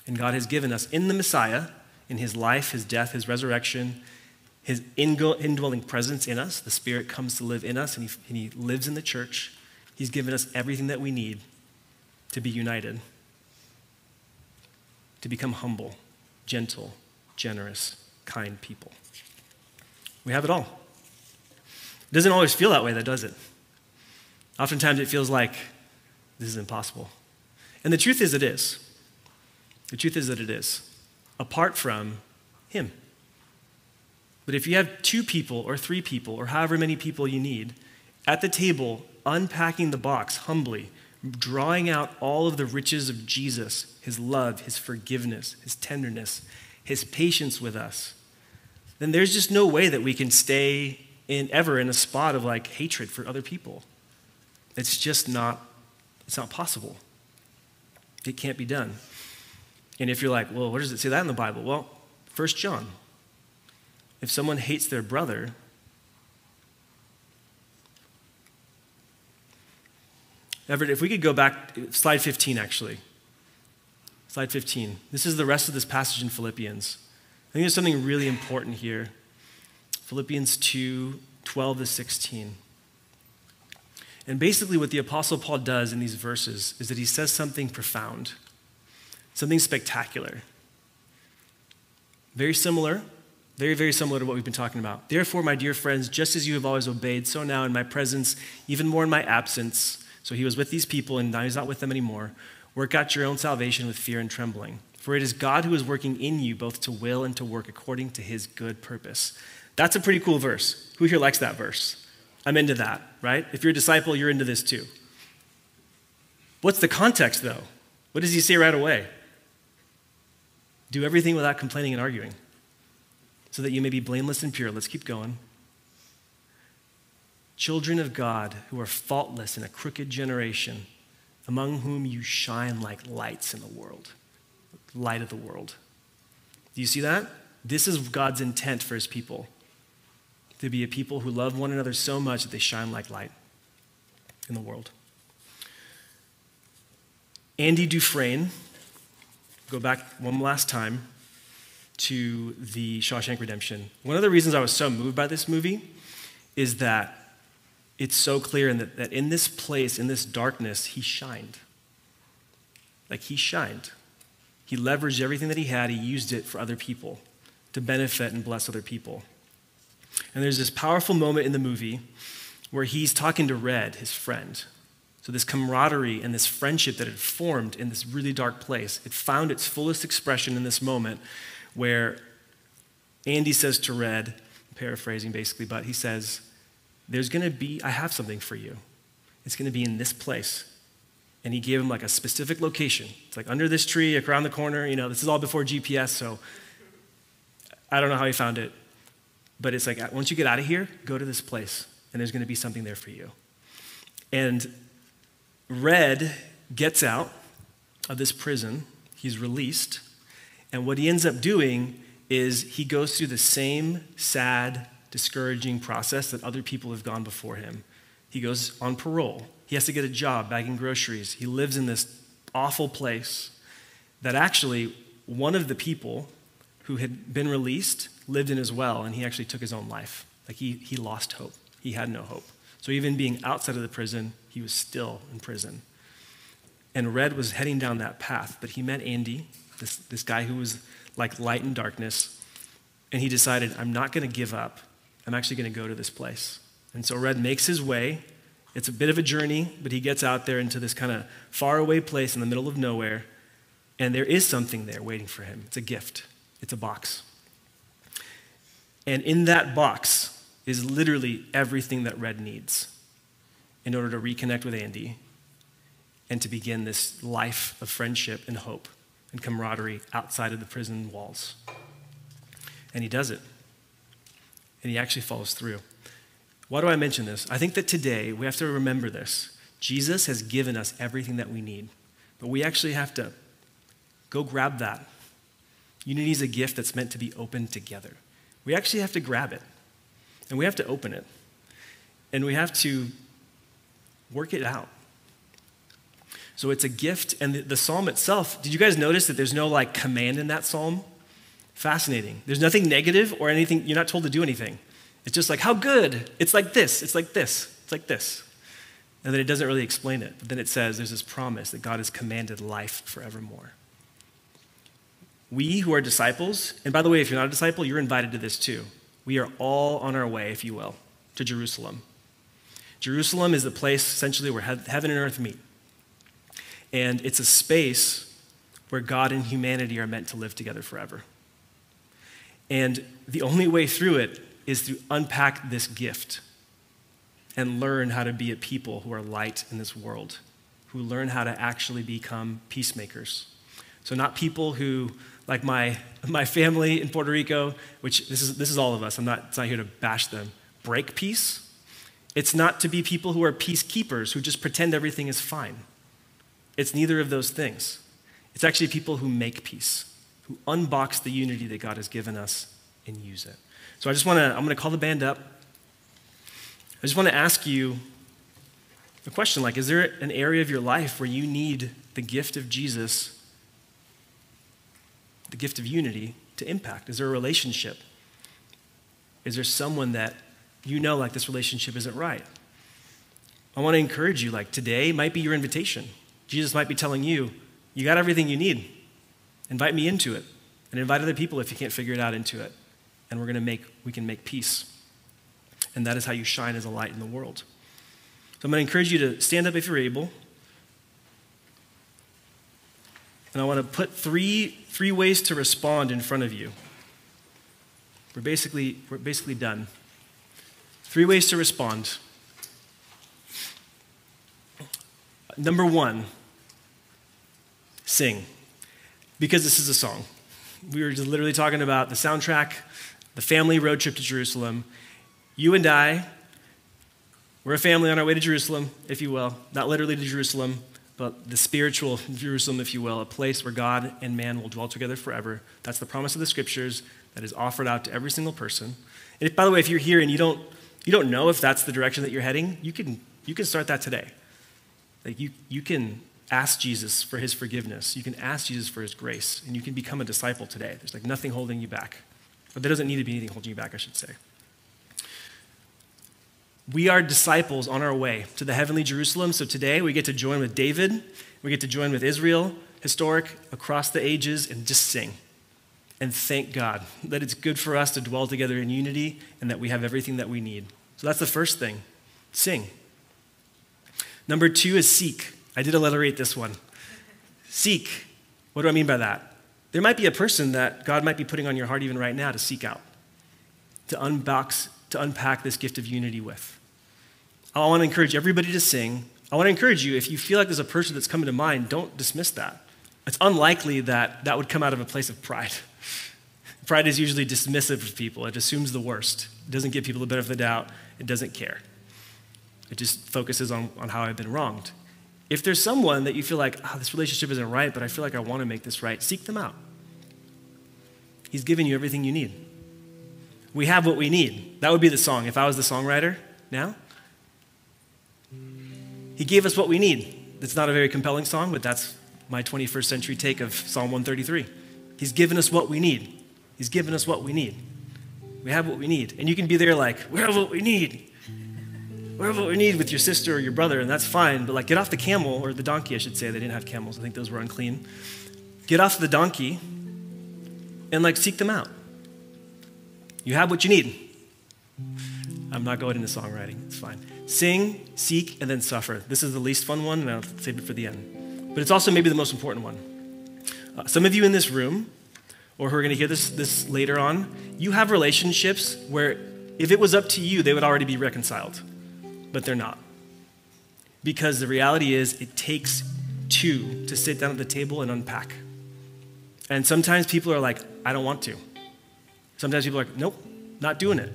And God has given us in the Messiah, in his life, his death, his resurrection, his indwelling presence in us. The Spirit comes to live in us, and he, and he lives in the church. He's given us everything that we need to be united to become humble, gentle, generous, kind people. We have it all. It doesn't always feel that way, though, does it? Oftentimes it feels like this is impossible. And the truth is, it is. The truth is that it is, apart from Him. But if you have two people or three people or however many people you need at the table, unpacking the box humbly, drawing out all of the riches of Jesus, his love, his forgiveness, his tenderness, his patience with us, then there's just no way that we can stay in ever in a spot of like hatred for other people. It's just not it's not possible. It can't be done. And if you're like, well, where does it say that in the Bible? Well, 1 John. If someone hates their brother, Everett, if we could go back, slide 15 actually. Slide 15. This is the rest of this passage in Philippians. I think there's something really important here. Philippians 2 12 to 16. And basically, what the Apostle Paul does in these verses is that he says something profound, something spectacular. Very similar, very, very similar to what we've been talking about. Therefore, my dear friends, just as you have always obeyed, so now in my presence, even more in my absence, so he was with these people, and now he's not with them anymore. Work out your own salvation with fear and trembling. For it is God who is working in you both to will and to work according to his good purpose. That's a pretty cool verse. Who here likes that verse? I'm into that, right? If you're a disciple, you're into this too. What's the context, though? What does he say right away? Do everything without complaining and arguing, so that you may be blameless and pure. Let's keep going children of God who are faultless in a crooked generation, among whom you shine like lights in the world, light of the world. Do you see that? This is God's intent for his people to be a people who love one another so much that they shine like light in the world. Andy Dufresne, go back one last time to the Shawshank Redemption. One of the reasons I was so moved by this movie is that it's so clear in that, that in this place, in this darkness, he shined. Like he shined. He leveraged everything that he had, he used it for other people to benefit and bless other people. And there's this powerful moment in the movie where he's talking to Red, his friend. So, this camaraderie and this friendship that had formed in this really dark place, it found its fullest expression in this moment where Andy says to Red, paraphrasing basically, but he says, there's going to be, I have something for you. It's going to be in this place. And he gave him like a specific location. It's like under this tree, around the corner. You know, this is all before GPS, so I don't know how he found it. But it's like, once you get out of here, go to this place, and there's going to be something there for you. And Red gets out of this prison, he's released, and what he ends up doing is he goes through the same sad, discouraging process that other people have gone before him. He goes on parole. He has to get a job bagging groceries. He lives in this awful place that actually one of the people who had been released lived in as well, and he actually took his own life. Like he, he lost hope. He had no hope. So even being outside of the prison, he was still in prison. And Red was heading down that path, but he met Andy, this, this guy who was like light in darkness, and he decided, I'm not going to give up I'm actually going to go to this place. And so Red makes his way It's a bit of a journey, but he gets out there into this kind of faraway place in the middle of nowhere, and there is something there waiting for him. It's a gift, it's a box. And in that box is literally everything that Red needs in order to reconnect with Andy and to begin this life of friendship and hope and camaraderie outside of the prison walls. And he does it. And he actually follows through. Why do I mention this? I think that today we have to remember this. Jesus has given us everything that we need, but we actually have to go grab that. Unity is a gift that's meant to be opened together. We actually have to grab it, and we have to open it, and we have to work it out. So it's a gift, and the, the psalm itself, did you guys notice that there's no like command in that psalm? Fascinating. There's nothing negative or anything, you're not told to do anything. It's just like, how good? It's like this, it's like this, it's like this. And then it doesn't really explain it. But then it says there's this promise that God has commanded life forevermore. We who are disciples, and by the way, if you're not a disciple, you're invited to this too. We are all on our way, if you will, to Jerusalem. Jerusalem is the place essentially where heaven and earth meet. And it's a space where God and humanity are meant to live together forever. And the only way through it is to unpack this gift and learn how to be a people who are light in this world, who learn how to actually become peacemakers. So, not people who, like my, my family in Puerto Rico, which this is, this is all of us, I'm not, it's not here to bash them, break peace. It's not to be people who are peacekeepers, who just pretend everything is fine. It's neither of those things. It's actually people who make peace, who unbox the unity that God has given us and use it. So I just want to, I'm going to call the band up. I just want to ask you a question like, is there an area of your life where you need the gift of Jesus, the gift of unity, to impact? Is there a relationship? Is there someone that you know, like, this relationship isn't right? I want to encourage you, like, today might be your invitation. Jesus might be telling you, you got everything you need. Invite me into it. And invite other people if you can't figure it out into it and we're going to make, we can make peace. And that is how you shine as a light in the world. So I'm going to encourage you to stand up if you're able. And I want to put three, three ways to respond in front of you. We're basically, we're basically done. Three ways to respond. Number one, sing. Because this is a song. We were just literally talking about the soundtrack the family road trip to Jerusalem. You and I, we're a family on our way to Jerusalem, if you will. Not literally to Jerusalem, but the spiritual Jerusalem, if you will, a place where God and man will dwell together forever. That's the promise of the scriptures that is offered out to every single person. And if, by the way, if you're here and you don't, you don't know if that's the direction that you're heading, you can, you can start that today. Like you, you can ask Jesus for his forgiveness. You can ask Jesus for his grace, and you can become a disciple today. There's like nothing holding you back. But there doesn't need to be anything holding you back, I should say. We are disciples on our way to the heavenly Jerusalem. So today we get to join with David, we get to join with Israel, historic, across the ages, and just sing. And thank God that it's good for us to dwell together in unity and that we have everything that we need. So that's the first thing sing. Number two is seek. I did alliterate this one. Seek. What do I mean by that? There might be a person that God might be putting on your heart even right now to seek out, to unbox, to unpack this gift of unity with. I want to encourage everybody to sing. I want to encourage you, if you feel like there's a person that's coming to mind, don't dismiss that. It's unlikely that that would come out of a place of pride. (laughs) Pride is usually dismissive of people, it assumes the worst. It doesn't give people the benefit of the doubt, it doesn't care. It just focuses on, on how I've been wronged. If there's someone that you feel like, oh, this relationship isn't right, but I feel like I want to make this right, seek them out. He's given you everything you need. We have what we need. That would be the song if I was the songwriter now. He gave us what we need. It's not a very compelling song, but that's my 21st century take of Psalm 133. He's given us what we need. He's given us what we need. We have what we need. And you can be there like, we have what we need whatever we need with your sister or your brother, and that's fine. But like, get off the camel or the donkey, I should say. They didn't have camels. I think those were unclean. Get off the donkey and like seek them out. You have what you need. I'm not going into songwriting. It's fine. Sing, seek, and then suffer. This is the least fun one, and I'll save it for the end. But it's also maybe the most important one. Uh, some of you in this room, or who are going to hear this, this later on, you have relationships where if it was up to you, they would already be reconciled, but they're not. Because the reality is, it takes two to sit down at the table and unpack. And sometimes people are like, I don't want to. Sometimes people are like, nope, not doing it.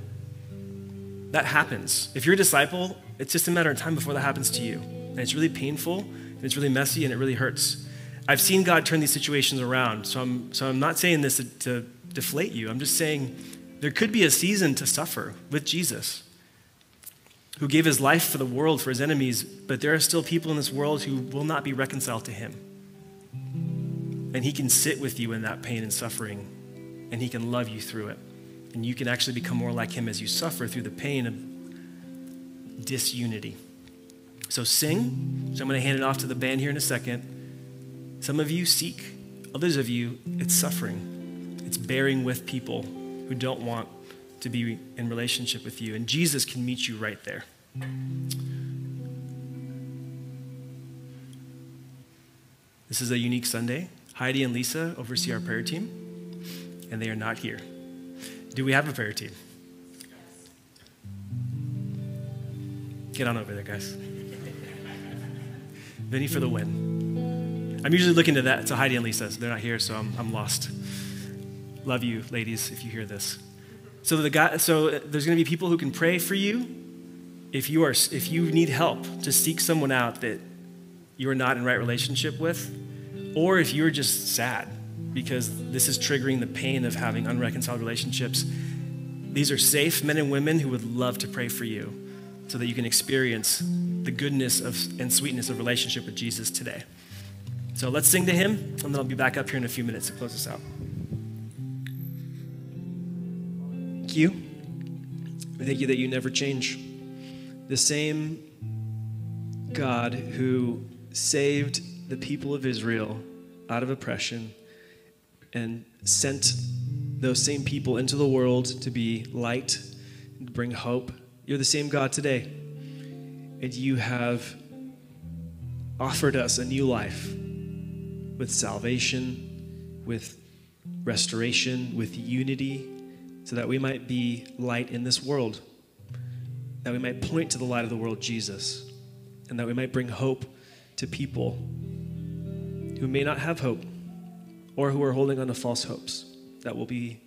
That happens. If you're a disciple, it's just a matter of time before that happens to you. And it's really painful, and it's really messy, and it really hurts. I've seen God turn these situations around. So I'm, so I'm not saying this to, to deflate you. I'm just saying there could be a season to suffer with Jesus, who gave his life for the world, for his enemies, but there are still people in this world who will not be reconciled to him. And he can sit with you in that pain and suffering, and he can love you through it. And you can actually become more like him as you suffer through the pain of disunity. So sing. So I'm going to hand it off to the band here in a second. Some of you seek, others of you, it's suffering. It's bearing with people who don't want to be in relationship with you. And Jesus can meet you right there. This is a unique Sunday. Heidi and Lisa oversee our prayer team, and they are not here. Do we have a prayer team? Get on over there, guys. (laughs) Vinny for the win. I'm usually looking to that to Heidi and Lisa. So they're not here, so I'm, I'm lost. Love you, ladies, if you hear this. So the guy, so there's going to be people who can pray for you. If you are, if you need help, to seek someone out that you are not in right relationship with, or if you're just sad because this is triggering the pain of having unreconciled relationships. These are safe men and women who would love to pray for you so that you can experience the goodness of, and sweetness of relationship with Jesus today. So let's sing to him, and then I'll be back up here in a few minutes to close us out. Thank you. We Thank you that you never change. The same God who saved the people of Israel out of oppression and sent those same people into the world to be light, to bring hope. You're the same God today. And you have offered us a new life with salvation, with restoration, with unity, so that we might be light in this world, that we might point to the light of the world, Jesus, and that we might bring hope to people who may not have hope or who are holding on to false hopes that will be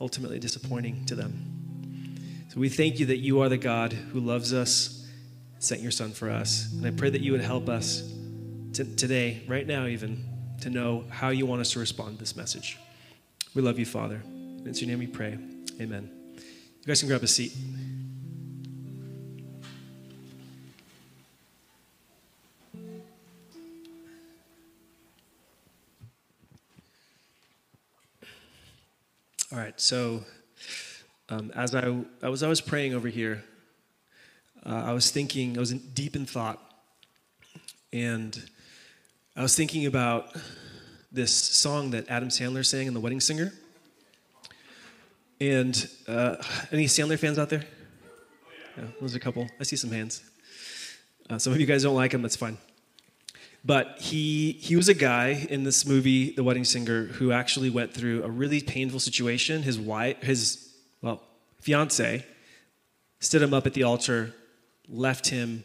ultimately disappointing to them. So we thank you that you are the God who loves us, sent your Son for us. And I pray that you would help us to, today, right now, even, to know how you want us to respond to this message. We love you, Father. In your name we pray. Amen. You guys can grab a seat. All right, so um, as I, I was praying over here, uh, I was thinking, I was in, deep in thought, and I was thinking about this song that Adam Sandler sang in The Wedding Singer. And uh, any Sandler fans out there? Yeah, there's a couple. I see some hands. Uh, some of you guys don't like him, that's fine. But he, he was a guy in this movie, The Wedding Singer, who actually went through a really painful situation. His wife, his, well, fiance stood him up at the altar, left him,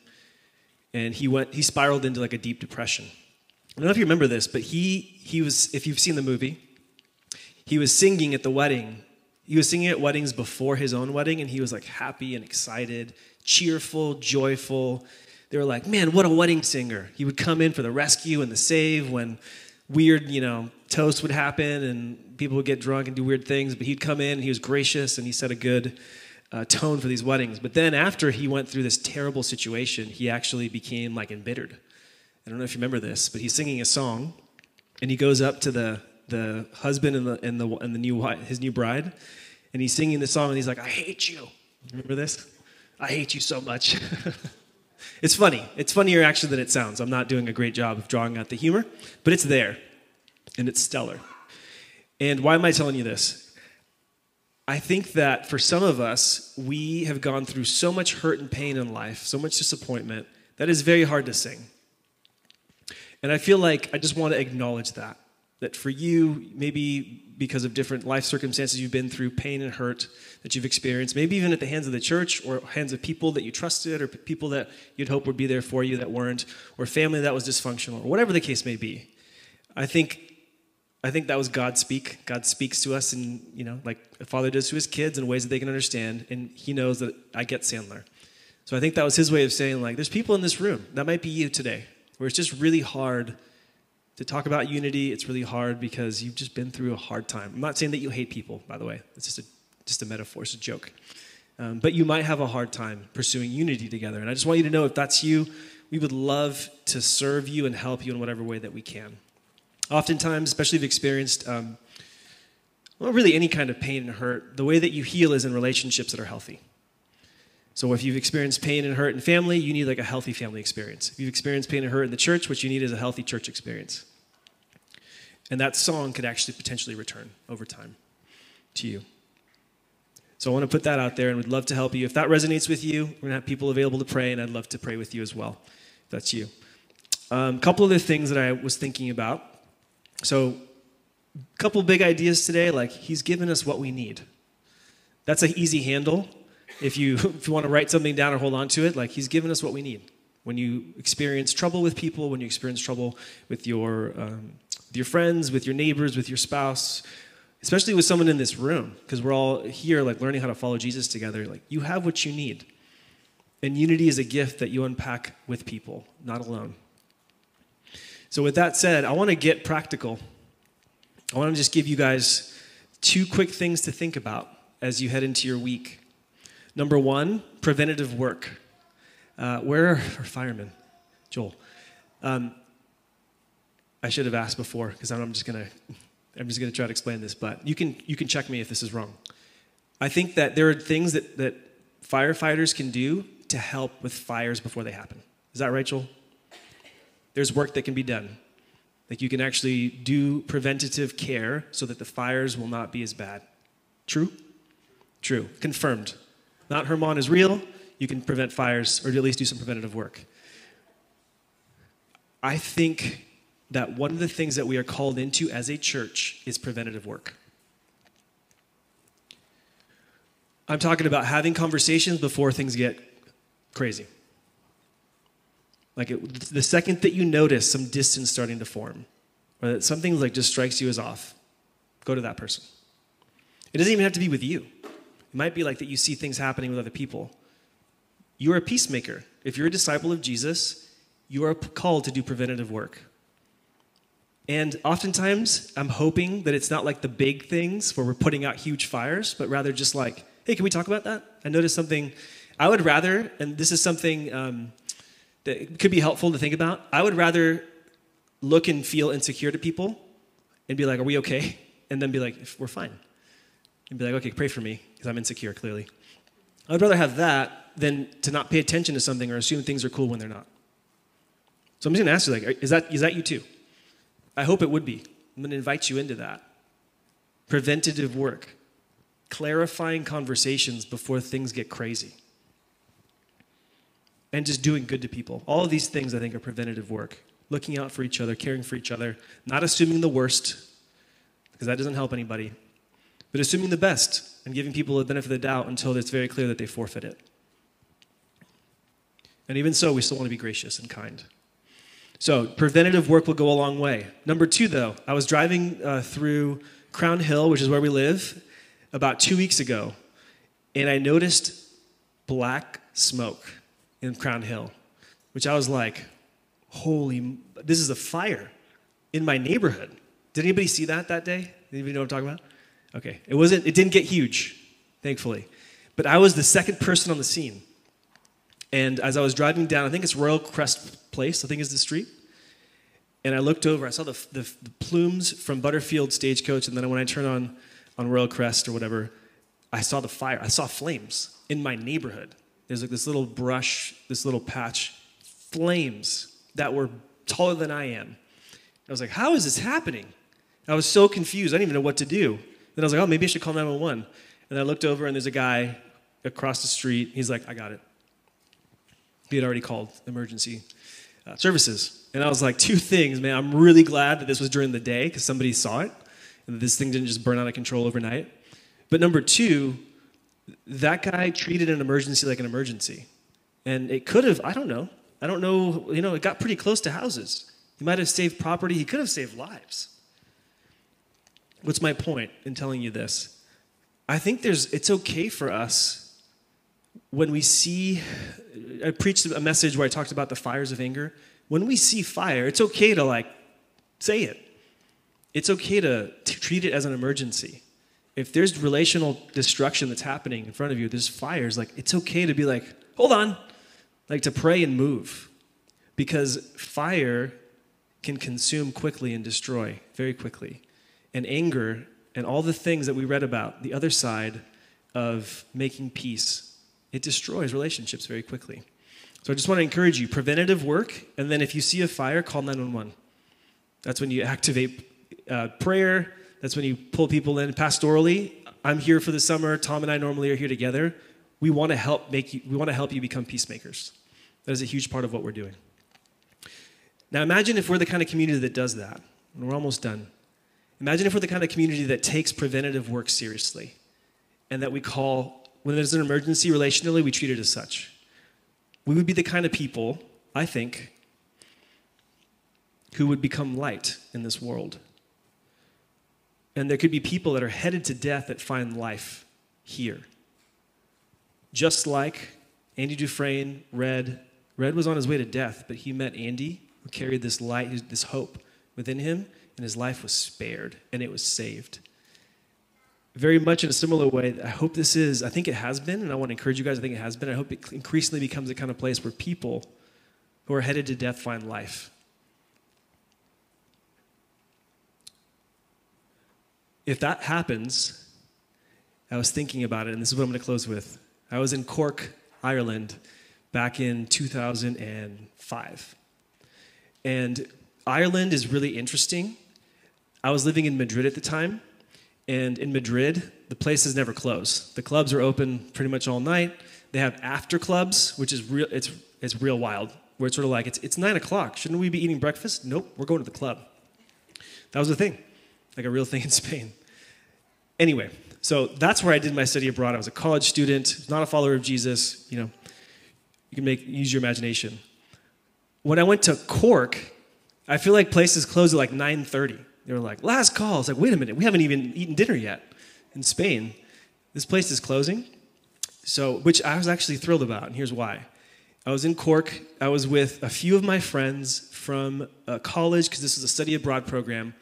and he went, he spiraled into like a deep depression. I don't know if you remember this, but he, he was, if you've seen the movie, he was singing at the wedding. He was singing at weddings before his own wedding, and he was like happy and excited, cheerful, joyful they were like, man, what a wedding singer. He would come in for the rescue and the save when weird, you know, toasts would happen and people would get drunk and do weird things. But he'd come in, he was gracious, and he set a good uh, tone for these weddings. But then after he went through this terrible situation, he actually became like embittered. I don't know if you remember this, but he's singing a song, and he goes up to the the husband and the and the and the new his new bride, and he's singing the song, and he's like, "I hate you." Remember this? I hate you so much. (laughs) It's funny. It's funnier actually than it sounds. I'm not doing a great job of drawing out the humor, but it's there and it's stellar. And why am I telling you this? I think that for some of us, we have gone through so much hurt and pain in life, so much disappointment, that is very hard to sing. And I feel like I just want to acknowledge that. That for you, maybe because of different life circumstances you've been through, pain and hurt that you've experienced, maybe even at the hands of the church or hands of people that you trusted or people that you'd hope would be there for you that weren't, or family that was dysfunctional, or whatever the case may be. I think I think that was God speak. God speaks to us, and you know, like a father does to his kids in ways that they can understand, and He knows that I get Sandler. So I think that was His way of saying, like, there's people in this room that might be you today, where it's just really hard to talk about unity. It's really hard because you've just been through a hard time. I'm not saying that you hate people, by the way. It's just a just a metaphor. It's a joke. Um, but you might have a hard time pursuing unity together, and I just want you to know if that's you, we would love to serve you and help you in whatever way that we can. Oftentimes, especially if you've experienced, um, well, really any kind of pain and hurt, the way that you heal is in relationships that are healthy. So if you've experienced pain and hurt in family, you need like a healthy family experience. If you've experienced pain and hurt in the church, what you need is a healthy church experience. And that song could actually potentially return over time to you. So I want to put that out there and we'd love to help you. If that resonates with you, we're going to have people available to pray, and I'd love to pray with you as well, if that's you. A um, couple of the things that I was thinking about so, a couple big ideas today like, He's given us what we need. That's an easy handle. If you, (laughs) if you want to write something down or hold on to it, like, He's given us what we need. When you experience trouble with people, when you experience trouble with your, um, with your friends, with your neighbors, with your spouse, especially with someone in this room, because we're all here, like, learning how to follow Jesus together, like, you have what you need. And unity is a gift that you unpack with people, not alone. So, with that said, I want to get practical. I want to just give you guys two quick things to think about as you head into your week. Number one, preventative work. Uh, where are firemen? Joel. Um, I should have asked before because I'm just gonna I'm just gonna try to explain this, but you can you can check me if this is wrong. I think that there are things that, that firefighters can do to help with fires before they happen. Is that Joel? there's work that can be done. Like you can actually do preventative care so that the fires will not be as bad. True? True. Confirmed. Not Hermon is real. You can prevent fires or at least do some preventative work. I think that one of the things that we are called into as a church is preventative work. I'm talking about having conversations before things get crazy. Like it, the second that you notice some distance starting to form, or that something like just strikes you as off, go to that person. It doesn't even have to be with you. It might be like that you see things happening with other people. You are a peacemaker. If you're a disciple of Jesus, you are called to do preventative work. And oftentimes, I'm hoping that it's not like the big things where we're putting out huge fires, but rather just like, hey, can we talk about that? I noticed something. I would rather, and this is something um, that could be helpful to think about. I would rather look and feel insecure to people and be like, Are we okay? (laughs) And then be like, We're fine. And be like, Okay, pray for me because I'm insecure, clearly. I would rather have that than to not pay attention to something or assume things are cool when they're not. So I'm just gonna ask you, like, is that, is that you too? I hope it would be. I'm gonna invite you into that. Preventative work, clarifying conversations before things get crazy and just doing good to people. All of these things, I think, are preventative work. Looking out for each other, caring for each other, not assuming the worst, because that doesn't help anybody, but assuming the best and giving people the benefit of the doubt until it's very clear that they forfeit it. And even so, we still want to be gracious and kind. So, preventative work will go a long way. Number two, though, I was driving uh, through Crown Hill, which is where we live, about two weeks ago, and I noticed black smoke in Crown Hill, which I was like, holy, this is a fire in my neighborhood. Did anybody see that that day? Anybody know what I'm talking about? Okay, it wasn't. It didn't get huge, thankfully, but I was the second person on the scene. And as I was driving down, I think it's Royal Crest Place. I think is the street. And I looked over. I saw the, the, the plumes from Butterfield Stagecoach, and then when I turned on on Royal Crest or whatever, I saw the fire. I saw flames in my neighborhood. There's like this little brush, this little patch, flames that were taller than I am. I was like, how is this happening? I was so confused. I didn't even know what to do. Then I was like, oh, maybe I should call 911. And I looked over, and there's a guy across the street. He's like, I got it. He had already called emergency uh, services. And I was like, two things, man. I'm really glad that this was during the day because somebody saw it and this thing didn't just burn out of control overnight. But number two, that guy treated an emergency like an emergency. And it could have, I don't know, I don't know, you know, it got pretty close to houses. He might have saved property, he could have saved lives. What's my point in telling you this? I think there's, it's okay for us when we see, I preached a message where I talked about the fires of anger. When we see fire, it's okay to like say it. It's okay to, to treat it as an emergency. If there's relational destruction that's happening in front of you, there's fires, like it's okay to be like, hold on, like to pray and move. Because fire can consume quickly and destroy very quickly and anger and all the things that we read about, the other side of making peace, it destroys relationships very quickly. So I just want to encourage you preventative work, and then if you see a fire, call 911. That's when you activate uh, prayer, that's when you pull people in pastorally. I'm here for the summer. Tom and I normally are here together. We want to help make you, we want to help you become peacemakers. That is a huge part of what we're doing. Now imagine if we're the kind of community that does that. And we're almost done. Imagine if we're the kind of community that takes preventative work seriously and that we call, when there's an emergency relationally, we treat it as such. We would be the kind of people, I think, who would become light in this world. And there could be people that are headed to death that find life here. Just like Andy Dufresne, Red. Red was on his way to death, but he met Andy, who carried this light, this hope within him, and his life was spared and it was saved. Very much in a similar way, I hope this is, I think it has been, and I want to encourage you guys, I think it has been. I hope it increasingly becomes a kind of place where people who are headed to death find life. If that happens, I was thinking about it, and this is what I'm going to close with. I was in Cork, Ireland, back in 2005. And Ireland is really interesting. I was living in Madrid at the time, and in Madrid, the places never close. The clubs are open pretty much all night. They have after clubs, which is real. It's it's real wild. Where it's sort of like it's it's nine o'clock. Shouldn't we be eating breakfast? Nope, we're going to the club. That was a thing, like a real thing in Spain. Anyway, so that's where I did my study abroad. I was a college student, not a follower of Jesus. You know, you can make use your imagination. When I went to Cork, I feel like places close at like 9:30. They were like, last call. It's like, wait a minute, we haven't even eaten dinner yet in Spain. This place is closing. So, which I was actually thrilled about, and here's why. I was in Cork. I was with a few of my friends from college because this was a study abroad program.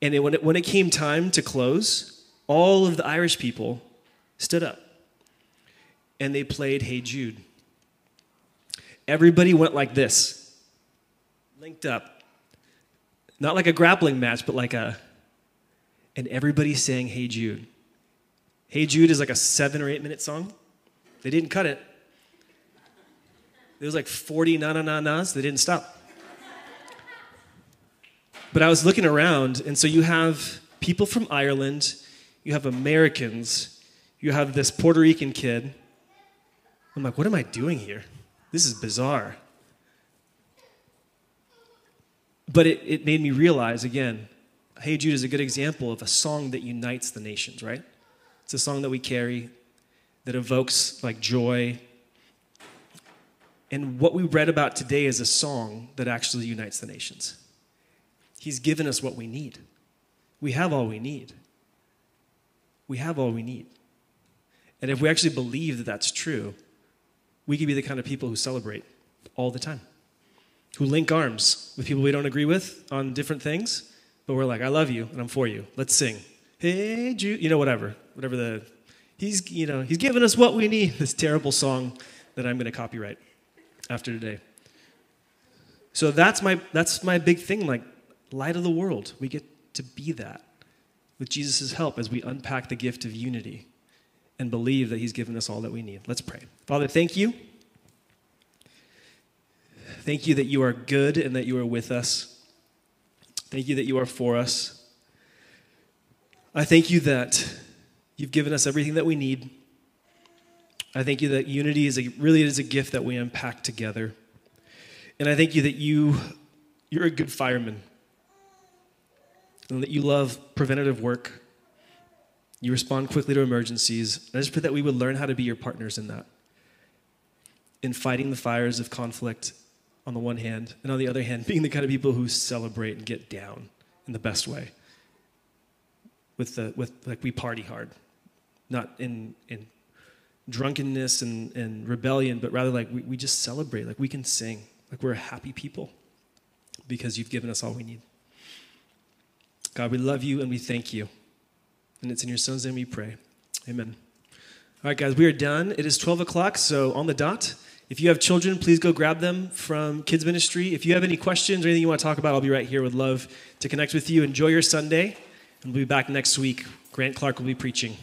And it, when, it, when it came time to close, all of the Irish people stood up and they played Hey Jude. Everybody went like this, linked up, not like a grappling match, but like a, and everybody sang Hey Jude. Hey Jude is like a seven or eight minute song. They didn't cut it. There was like 40 na na na nas. They didn't stop. But I was looking around, and so you have people from Ireland, you have Americans, you have this Puerto Rican kid. I'm like, what am I doing here? This is bizarre. But it, it made me realize again, Hey Jude is a good example of a song that unites the nations, right? It's a song that we carry that evokes like joy. And what we read about today is a song that actually unites the nations. He's given us what we need. We have all we need. We have all we need. And if we actually believe that that's true, we can be the kind of people who celebrate all the time who link arms with people we don't agree with on different things, but we're like, I love you and I'm for you. Let's sing. Hey, Jude, you know, whatever, whatever the, he's, you know, he's given us what we need. (laughs) This terrible song that I'm going to copyright after today. So that's my, that's my big thing, like light of the world. We get to be that with Jesus' help as we unpack the gift of unity and believe that he's given us all that we need. Let's pray. Father, thank you Thank you that you are good and that you are with us. Thank you that you are for us. I thank you that You've given us everything that we need. I thank you that unity is a, really is a gift that we unpack together. And I thank you that you, you're a good fireman and that you love preventative work. You respond quickly to emergencies. And I just pray that we would learn how to be your partners in that, in fighting the fires of conflict on the one hand, and on the other hand, being the kind of people who celebrate and get down in the best way. With the with like we party hard, not in in drunkenness and, and rebellion, but rather like we, we just celebrate, like we can sing, like we're a happy people because you've given us all we need. God, we love you and we thank you. And it's in your son's name we pray. Amen. All right, guys, we are done. It is 12 o'clock, so on the dot. If you have children, please go grab them from kids ministry. If you have any questions or anything you want to talk about, I'll be right here. Would love to connect with you. Enjoy your Sunday, and we'll be back next week. Grant Clark will be preaching.